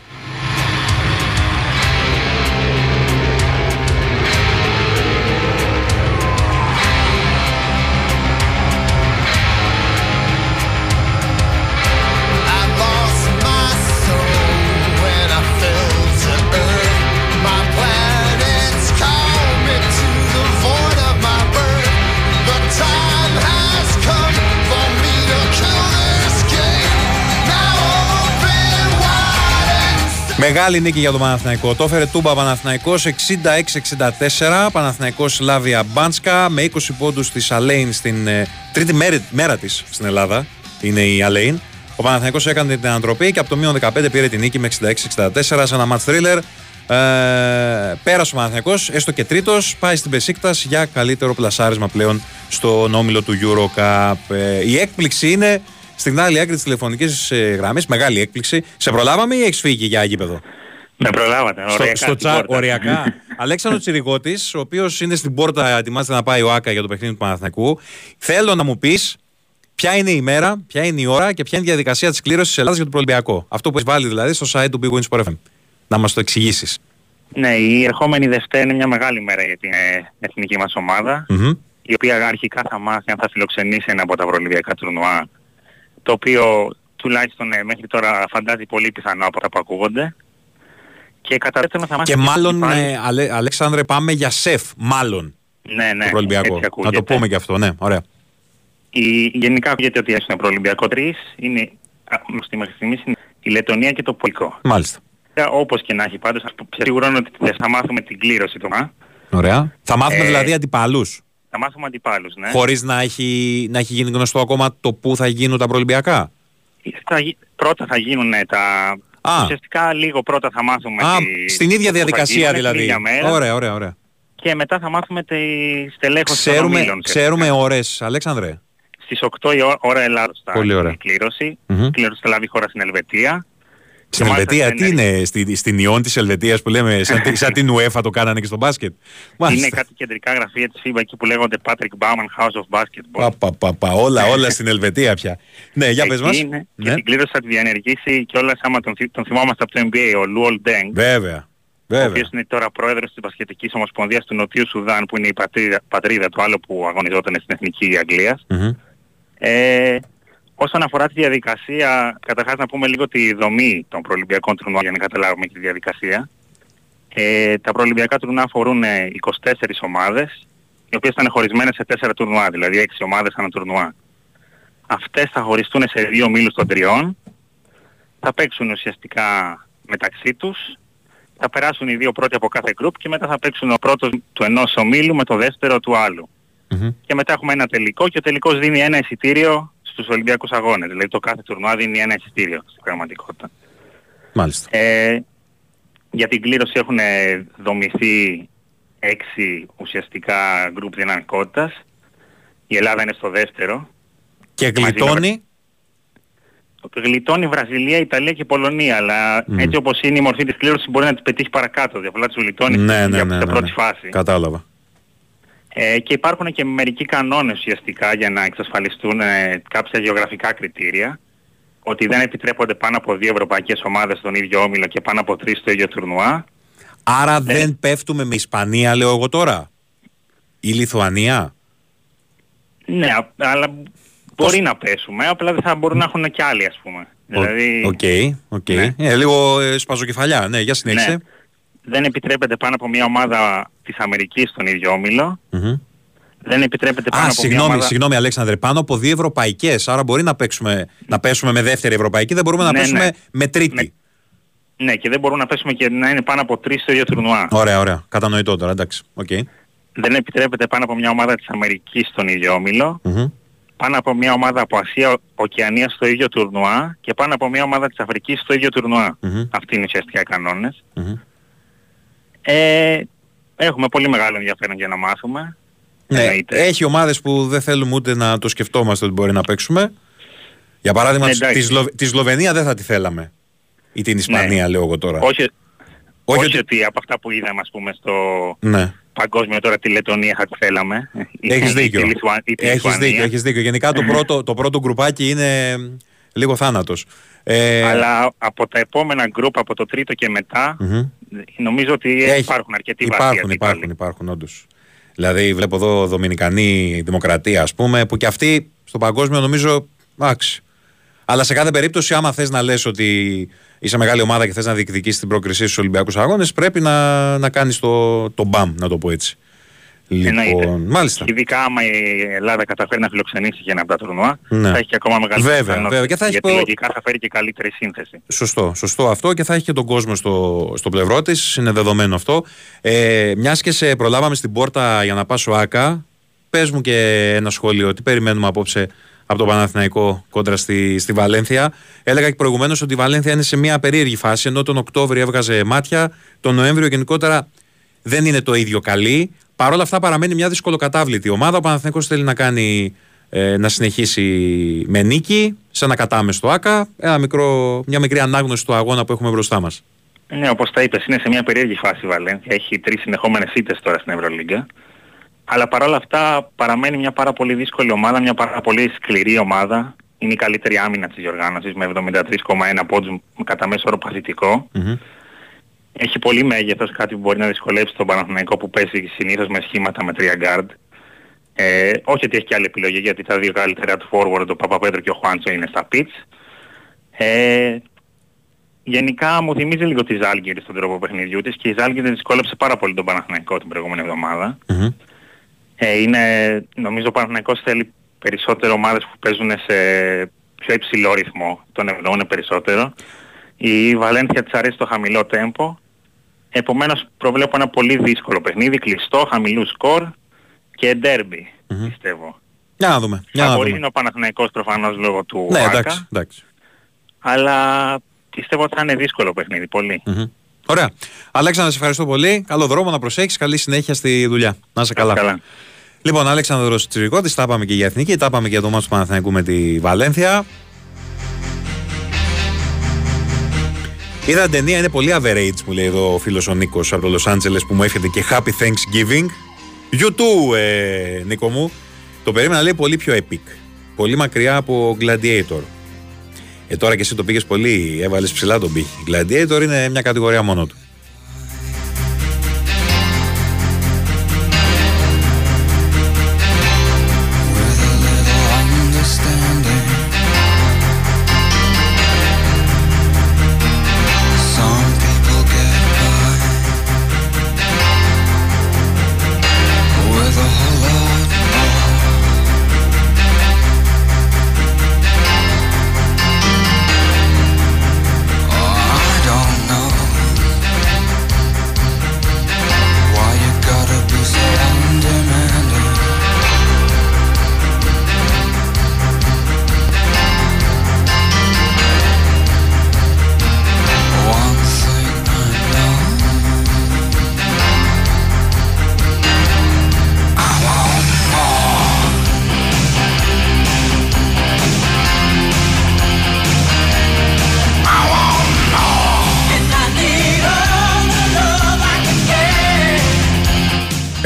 A: Μεγάλη νίκη για τον Παναθηναϊκό. Το έφερε τούμπα Παναθηναϊκός 66-64. Παναθηναϊκός Λάβια Μπάντσκα με 20 πόντους της Αλέιν στην ε, τρίτη μέρη, μέρα της στην Ελλάδα. Είναι η Αλέιν. Ο Παναθηναϊκός έκανε την ανατροπή και από το μείον 15 πήρε την νίκη με 66-64 σε ένα match thriller. Ε, πέρασε ο Παναθηναϊκός, έστω και τρίτος, πάει στην Πεσίκτας για καλύτερο πλασάρισμα πλέον στον όμιλο του Eurocup. Ε, η έκπληξη είναι στην άλλη άκρη της τηλεφωνικής ε, γραμμής, μεγάλη έκπληξη. Σε προλάβαμε ή έχεις φύγει για γήπεδο;
P: Με προλάβατε.
A: Στο,
P: οριακά
A: στο
P: στην
A: τσά,
P: πόρτα.
A: οριακά. Αλέξανδρος Τσιριγότη, ο οποίος είναι στην πόρτα, ετοιμάζεται να πάει ο Άκα για το παιχνίδι του Παναθηναϊκού. Θέλω να μου πεις ποια είναι η μέρα, ποια είναι η ώρα και ποια είναι η διαδικασία της κλήρωσης της Ελλάδας για το Προελπιακό. Αυτό που έχεις βάλει δηλαδή στο site του Big Win Sport FM. Να μας το εξηγήσεις.
P: Ναι, η ερχόμενη Δευτέρα είναι μια μεγάλη μέρα για την ε, εθνική μας ομάδα, η οποία αρχικά θα μάθει αν θα φιλοξενήσει ένα από τα προλυβιακά τουρνουά, το οποίο τουλάχιστον ε, μέχρι τώρα φαντάζει πολύ πιθανό από τα που ακούγονται. Και κατά δεύτερον θα μάθει...
A: Και μάλλον,
P: πάλι-
A: ε, Αλέ, Αλέξανδρε, πάμε για σεφ. Μάλλον.
P: ναι, ναι,
A: το Προελπιακό.
P: έτσι
A: Να
P: ακούγεται.
A: το πούμε και αυτό, ναι, ωραία.
P: Η, γενικά ακούγεται ότι έχει ένα προολυμπιακό τρεις, είναι, α, στη μέχρι στιγμής είναι η Λετωνία και το Πολικό.
A: Μάλιστα.
P: όπως και να έχει πάντως, σας σίγουρα είναι ότι θα μάθουμε την κλήρωση του ΜΑ.
A: Ωραία. Θα μάθουμε
P: Ε,
A: δηλαδή αντιπάλους.
P: Θα μάθουμε αντιπάλους, ναι.
A: Χωρίς να έχει, να έχει γίνει γνωστό ακόμα το πού θα γίνουν τα προελπιακά.
P: Θα γι- πρώτα θα γίνουν τα...
A: Α.
P: Ουσιαστικά λίγο πρώτα θα μάθουμε
A: Α,
P: τη...
A: στην ίδια
P: πού θα
A: διαδικασία
P: γίνουνε,
A: δηλαδή.
P: Την ίδια μέρα.
A: Ωραία, ωραία, ωραία.
P: Και μετά θα μάθουμε τη στελέχωση των
A: Ξέρουμε,
P: ομίλων.
A: ξέρουμε ώρες, Αλέξανδρε;
P: Στις 8 η ω- ώρα Ελλάδος θα
A: Πολύ
P: γίνει
A: ωραία.
P: η κλήρωση.
A: Μμμ.
P: Η κλήρωση θα λάβει χώρα στην Ελβετία.
A: Στην
P: Και μάλιστα
A: Ελβετία,
P: θα
A: τι είναι, στη, στην Ιόν της Ελβετίας που λέμε, σαν, τη- σαν την UEFA το κάνανε και στο μπάσκετ.
P: Είναι
A: Μάλιστα.
P: κάτι κεντρικά γραφεία της FIBA εκεί που λέγονται Patrick Bauman House of Basketball.
A: Πα, πα, πα, πα, όλα, όλα στην Ελβετία πια. Ναι, για πες
P: Εκεί
A: μας.
P: είναι. Και
A: Ναι.
P: την κλήρωση θα τη διενεργήσει κιόλας άμα τον, θυ- τον θυμόμαστε από το NBA, ο Λουόλ Ντέγκ.
A: Βέβαια.
P: Ο
A: Βέβαια.
P: οποίος είναι τώρα πρόεδρος της Μπασκετικής Ομοσπονδίας του Νοτιού Σουδάν που είναι η πατρίδα, πατρίδα του άλλου που αγωνιζόταν στην Εθνική Αγγλίας.
A: Μμμ.
P: Ε, όσον αφορά τη διαδικασία, καταρχάς να πούμε λίγο τη δομή των προολυμπιακών τουρνουά για να καταλάβουμε και τη διαδικασία. Ε, τα προολυμπιακά τουρνουά αφορούν ε, 24 ομάδες, οι οποίες ήταν χωρισμένες σε 4 τουρνουά, δηλαδή 6 ομάδες ανά τουρνουά. Αυτές θα χωριστούν σε δύο μήλους των τριών, θα παίξουν ουσιαστικά μεταξύ τους, θα περάσουν οι δύο πρώτοι από κάθε γκρουπ και μετά θα παίξουν ο πρώτος του ενός ομίλου με το δεύτερο του άλλου.
A: Μμμ.
P: Και μετά έχουμε ένα τελικό και ο τελικός δίνει ένα εισιτήριο στους Ολυμπιακούς Αγώνες. Δηλαδή το κάθε τουρνουά δίνει ένα εισιτήριο στην πραγματικότητα.
A: Μάλιστα.
P: Ε, για την κλήρωση έχουν ε, δομηθεί έξι ουσιαστικά γκρουπ δυναμικότητας. Η Ελλάδα είναι στο δεύτερο.
A: Και
P: Μαζί με-
A: γλιτώνει;
P: Γλιτώνει Βραζιλία, Ιταλία και Πολωνία, αλλά
A: Μμμ.
P: έτσι όπως είναι η μορφή της κλήρωσης μπορεί να τις πετύχει παρακάτω. Διαφορά τους γλιτώνει
A: Ναι,
P: στην-
A: ναι,
P: για
A: ναι,
P: την
A: ναι,
P: πρώτη
A: ναι.
P: φάση.
A: Κατάλαβα.
P: Ε, και υπάρχουν και μερικοί κανόνες ουσιαστικά για να εξασφαλιστούν ε, κάποια γεωγραφικά κριτήρια. Ότι δεν επιτρέπονται πάνω από δύο ευρωπαϊκές ομάδες στον ίδιο όμιλο και πάνω από τρεις στο ίδιο τουρνουά.
A: Άρα δεν πέφτουμε με Ισπανία, λέω εγώ τώρα. Ή Λιθουανία.
P: Ναι, α- αλλά μπορεί να πέσουμε, απλά δεν θα μπορούν να έχουν και άλλοι ας πούμε. Δηλαδή
A: Ok, ok.
P: Ναι.
A: Ε, λίγο ε, σπαζοκεφαλιά. Ναι, για συνέχισε.
P: Ναι. Δεν επιτρέπεται πάνω από μια ομάδα της Αμερικής στον ίδιο όμιλο.
A: Μμμ.
P: Δεν επιτρέπεται πάνω
A: Α,
P: από μια
A: συγγνώμη,
P: ομάδα...
A: συγγνώμη Αλέξανδρε, πάνω από δύο ευρωπαϊκές, άρα μπορεί να, παίξουμε, να πέσουμε με δεύτερη ευρωπαϊκή, δεν μπορούμε να
P: Ναι,
A: πέσουμε
P: ναι.
A: με τρίτη.
P: Ναι, και δεν μπορούν να πέσουμε και να είναι πάνω από τρεις στο ίδιο τουρνουά.
A: Ωραία, ωραία. Κατανοητό τώρα, εντάξει. Οκ.
P: Δεν επιτρέπεται πάνω από μια ομάδα της Αμερικής στον ίδιο όμιλο.
A: Μμμ.
P: πάνω από μια ομάδα από Ασία, Οκεανία στο ίδιο τουρνουά και πάνω από μια ομάδα της Αφρικής στο ίδιο τουρνουά.
A: Μμμ.
P: Αυτοί είναι ουσιαστικά οι κανόνες.
A: Μμμ.
P: Ε, έχουμε πολύ μεγάλο ενδιαφέρον για να μάθουμε.
A: Ναι,
P: Εννοείται.
A: έχει ομάδες που δεν θέλουμε ούτε να το σκεφτόμαστε ότι μπορεί να παίξουμε. Για παράδειγμα,
P: Ναι,
A: της-
P: εντάξει.
A: τη, Σλο... τη Σλοβενία δεν θα τη θέλαμε. Ή την Ισπανία, λέω εγώ τώρα.
P: Όχι,
A: Όχι
P: όχι,
A: ότι-
P: ότι... από αυτά που είδαμε ας πούμε στο
A: Ναι.
P: παγκόσμιο τώρα τη Λετωνία θα τη θέλαμε.
A: Έχεις
P: Ή
A: δίκιο.
P: τη Λιθουα- ή τη
A: Έχεις
P: Λιθουανία.
A: δίκιο, έχεις δίκιο. Γενικά το πρώτο, το πρώτο γκρουπάκι είναι μ, λίγο θάνατος. Ε,
P: Αλλά από τα επόμενα γκρουπ, από το τρίτο και μετά,
A: μμμ.
P: νομίζω ότι
A: Έχει.
P: υπάρχουν αρκετοί βαθιοί
A: Υπάρχουν,
P: αντίπαλοι.
A: υπάρχουν, υπάρχουν όντως. Δηλαδή βλέπω εδώ Δομινικανή Δημοκρατία ας πούμε που και αυτή στο παγκόσμιο νομίζω εντάξει. Αλλά σε κάθε περίπτωση άμα θες να λες ότι είσαι μεγάλη ομάδα και θες να διεκδικήσεις την πρόκρισή σου στους Ολυμπιακούς Αγώνες πρέπει να, να κάνεις το, το μπαμ να το πω έτσι.
P: Εννοείται.
A: Λοιπόν, μάλιστα.
P: Ειδικά άμα η Ελλάδα καταφέρει να φιλοξενήσει και ένα από τα τουρνουά,
A: Ναι.
P: θα έχει και ακόμα μεγαλύτερη
A: Βέβαια,
P: πιθανότητα.
A: βέβαια. Και θα έχει
P: Γιατί
A: προ-
P: λογικά θα φέρει και καλύτερη σύνθεση.
A: Σωστό, σωστό αυτό και θα έχει και τον κόσμο στο, στο πλευρό της. Είναι δεδομένο αυτό. Ε, Μιας και σε προλάβαμε στην πόρτα για να πας ο Άκα, πες μου και ένα σχόλιο. Τι περιμένουμε απόψε από το Παναθηναϊκό κόντρα στη, στη Βαλένθια; Έλεγα και προηγουμένως ότι η Βαλένθια είναι σε μια περίεργη φάση. Ενώ τον Οκτώβριο έβγαζε μάτια, τον Νοέμβριο γενικότερα δεν είναι το ίδιο καλή. Παρ' όλα αυτά παραμένει μια δυσκολοκατάβλητη ομάδα. Ο Παναθηναϊκός θέλει να κάνει ε, να συνεχίσει με νίκη σε ένα κατάμεστο άκα, ένα μικρό, μια μικρή ανάγνωση του αγώνα που έχουμε μπροστά μας.
P: Ναι, όπως τα είπες, είναι σε μια περίεργη φάση η Βαλένθια. Έχει τρεις συνεχόμενες ήττες τώρα στην Ευρωλίγκα. Αλλά παρόλα αυτά παραμένει μια πάρα πολύ δύσκολη ομάδα, μια πάρα πολύ σκληρή ομάδα. Είναι η καλύτερη άμυνα της διοργάνωσης με 73,1 πόντους κατά μέσο όρο παθητικό. Έχει πολύ μέγεθος, κάτι που μπορεί να δυσκολεύσει τον Παναθηναϊκό που παίζει συνήθως με σχήματα με τρία guard. Ε, όχι ότι έχει και άλλη επιλογή γιατί τα δύο καλύτερα του forward, ο Παπαπέτρο και ο Χουάντσο είναι στα pitch. Ε, γενικά μου θυμίζει λίγο τη Ζάλγκερη στον τρόπο παιχνιδιού της και η Ζάλγκερη δυσκόλεψε πάρα πολύ τον Παναθηναϊκό την προηγούμενη εβδομάδα. Ε, είναι, νομίζω ο Παναθηναϊκός θέλει περισσότερο ομάδες που παίζουν σε πιο υψηλό ρυθμό, τον ευνοούν περισσότερο. Η Η Βαλένθια της αρέσει το χαμηλό τέμπο. Επομένως προβλέπω ένα πολύ δύσκολο παιχνίδι, κλειστό, χαμηλού σκορ και ντέρμπι, πιστεύω.
A: Για να δούμε. Για να
P: Θα μπορεί
A: δούμε.
P: είναι ο Παναθηναϊκός προφανώς λόγω του
A: Ναι,
P: Άκα,
A: εντάξει, εντάξει.
P: αλλά πιστεύω ότι θα είναι δύσκολο παιχνίδι, πολύ.
A: Μμμ. Ωραία. Αλέξανδρα, σε ευχαριστώ πολύ. Καλό δρόμο να προσέχεις. Καλή συνέχεια στη δουλειά. Να είσαι καλά.
P: καλά.
A: Λοιπόν, Αλέξανδρος Τσιρικώτης, τα είπαμε και για εθνική, τα είπαμε και για το μάτι του Παναθηναϊκού με τη Βαλένθια. Είδα ταινία, είναι πολύ average, μου λέει εδώ ο φίλος ο Νίκος από το Los Angeles που μου εύχεται και Happy Thanksgiving. You too, ε, Νίκο μου. Το περίμενα λέει πολύ πιο epic. Πολύ μακριά από Gladiator. Ε, τώρα και εσύ το πήγες πολύ, έβαλες ψηλά τον πύχη. Gladiator είναι μια κατηγορία μόνο του.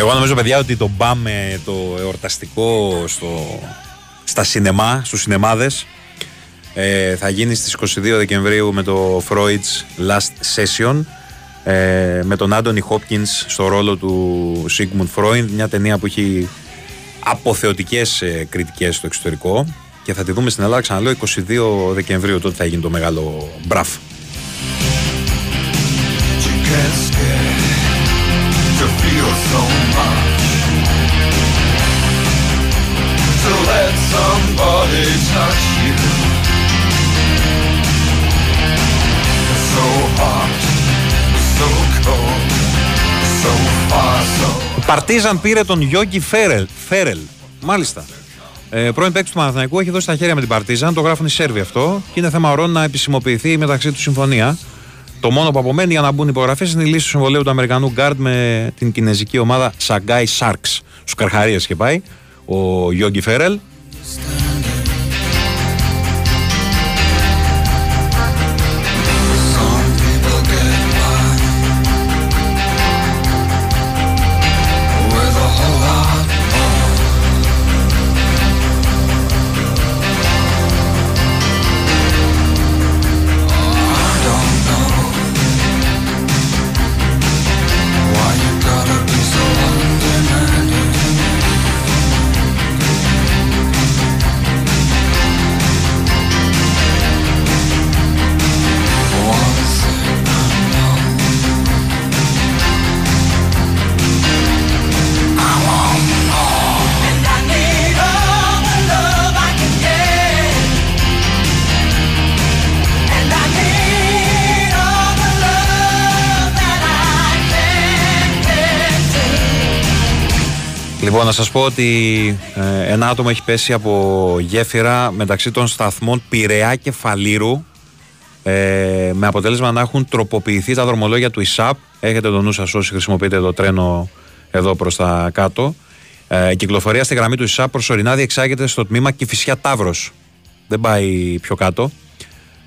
A: Εγώ νομίζω, παιδιά, ότι το μπάμε το εορταστικό στο, στα σινεμά, στους σινεμάδες. Ε, θα γίνει στις 22 Δεκεμβρίου με το Freud's Last Session ε, με τον Άντωνι Χόπκινς στο ρόλο του Sigmund Freud μια ταινία που έχει αποθεωτικές ε, κριτικές στο εξωτερικό. Και θα τη δούμε στην Ελλάδα ξαναλέω 22 Δεκεμβρίου τότε θα γίνει το μεγάλο μπραφ
Q: let somebody touch you So hot, so cold, so far, so
A: Παρτίζαν πήρε τον Γιώργη Φέρελ. Φέρελ. Μάλιστα. Ε, πρώην παίκτης του Παναθηναϊκού έχει δώσει τα χέρια με την Παρτίζαν. Το γράφουν οι Σέρβοι αυτό. Και είναι θέμα ωρών να επισημοποιηθεί η μεταξύ τους συμφωνία. Το μόνο που απομένει για να μπουν υπογραφές είναι η λύση του συμβολέου του Αμερικανού Γκάρντ με την κινέζικη ομάδα Σαγκάι Sharks. Στου Καρχαρίες και πάει ο Γιώργη Φέρελ. Λοιπόν, να σας πω ότι ε, ένα άτομο έχει πέσει από γέφυρα μεταξύ των σταθμών Πειραιά και Φαλήρου ε, με αποτέλεσμα να έχουν τροποποιηθεί τα δρομολόγια του ΙΣΑΠ. Έχετε το νου σας όσοι χρησιμοποιείτε το τρένο εδώ προς τα κάτω. Ε, η κυκλοφορία στη γραμμή του ΙΣΑΠ προσωρινά διεξάγεται στο τμήμα Κηφισιά Ταύρος. Δεν πάει πιο κάτω.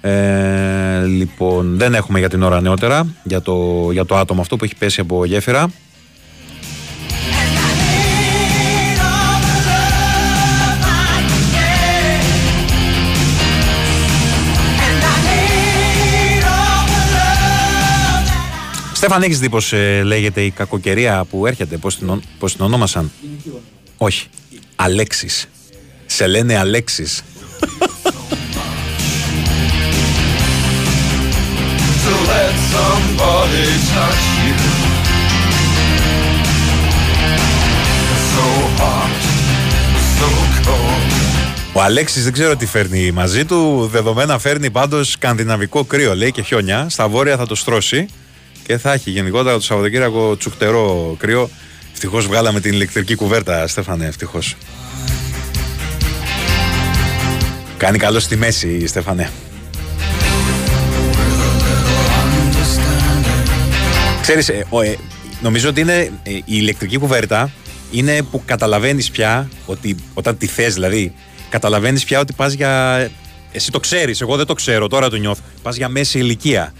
A: Ε, λοιπόν, δεν έχουμε για την ώρα νεότερα για το, για το άτομο αυτό που έχει πέσει από γέφυρα. Στέφαν, έχεις δει πώς ε, λέγεται η κακοκαιρία που έρχεται, πώς την, ον- πώς την ονόμασαν; Όχι. Αλέξης. Σε λένε Αλέξης.
Q: To let somebody touch you So hot, so cold
A: Ο Αλέξης δεν ξέρω τι φέρνει μαζί του. Δεδομένα φέρνει πάντως σκανδιναβικό κρύο, λέει και χιόνια. Στα βόρεια θα το στρώσει και θα έχει γενικότερα το Σαββατοκύριακο τσουχτερό κρύο. Ευτυχώς βγάλαμε την ηλεκτρική κουβέρτα, Στέφανε, ευτυχώς. Κάνει καλό στη μέση, Στέφανε. Ξέρεις, ε, ο, ε, νομίζω ότι είναι ε, η ηλεκτρική κουβέρτα είναι που καταλαβαίνεις πια ότι όταν τη θες δηλαδή καταλαβαίνεις πια ότι πας για... Εσύ το ξέρεις, εγώ δεν το ξέρω, τώρα το νιώθω. Πας για μέση ηλικία.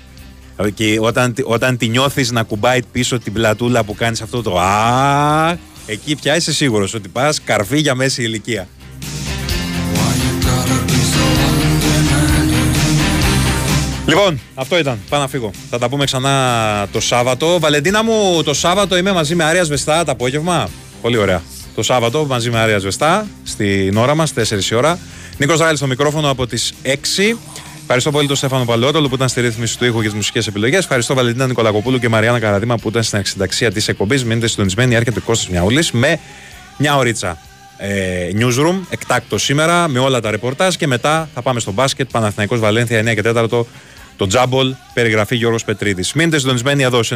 A: Και όταν, όταν τη νιώθεις να κουμπάει πίσω την πλατούλα που κάνεις αυτό το α, εκεί πια είσαι σίγουρος ότι πας καρφί για μέση ηλικία. Λοιπόν, αυτό ήταν. Πάω να φύγω. Θα τα πούμε ξανά το Σάββατο. Βαλεντίνα μου, το Σάββατο είμαι μαζί με Άρια Βεστά το απόγευμα. Πολύ ωραία. Το Σάββατο μαζί με Άρια Βεστά στην ώρα μας, 4 η ώρα. Νίκος Ράλης στο μικρόφωνο από τις 6. Ευχαριστώ πολύ τον Στέφανο Παλαιότολο που ήταν στη ρύθμιση του ήχου και τις μουσικές επιλογές. Ευχαριστώ Βαλεντίνα Νικολακοπούλου και Μαριάννα Καραδίμα που ήταν στην εξενταξία της εκπομπής. Μείνετε συντονισμένοι, έρχεται ο Κώστας Μιαούλης με μια ωρίτσα ε, newsroom, εκτάκτο σήμερα, με όλα τα ρεπορτάζ και μετά θα πάμε στο μπάσκετ. Παναθηναϊκός Βαλένθια 9 και 4 το Τζάμπολ, περιγραφή Γιώργος Πετρίδης. Μείνετε συντονισμένοι εδώ σε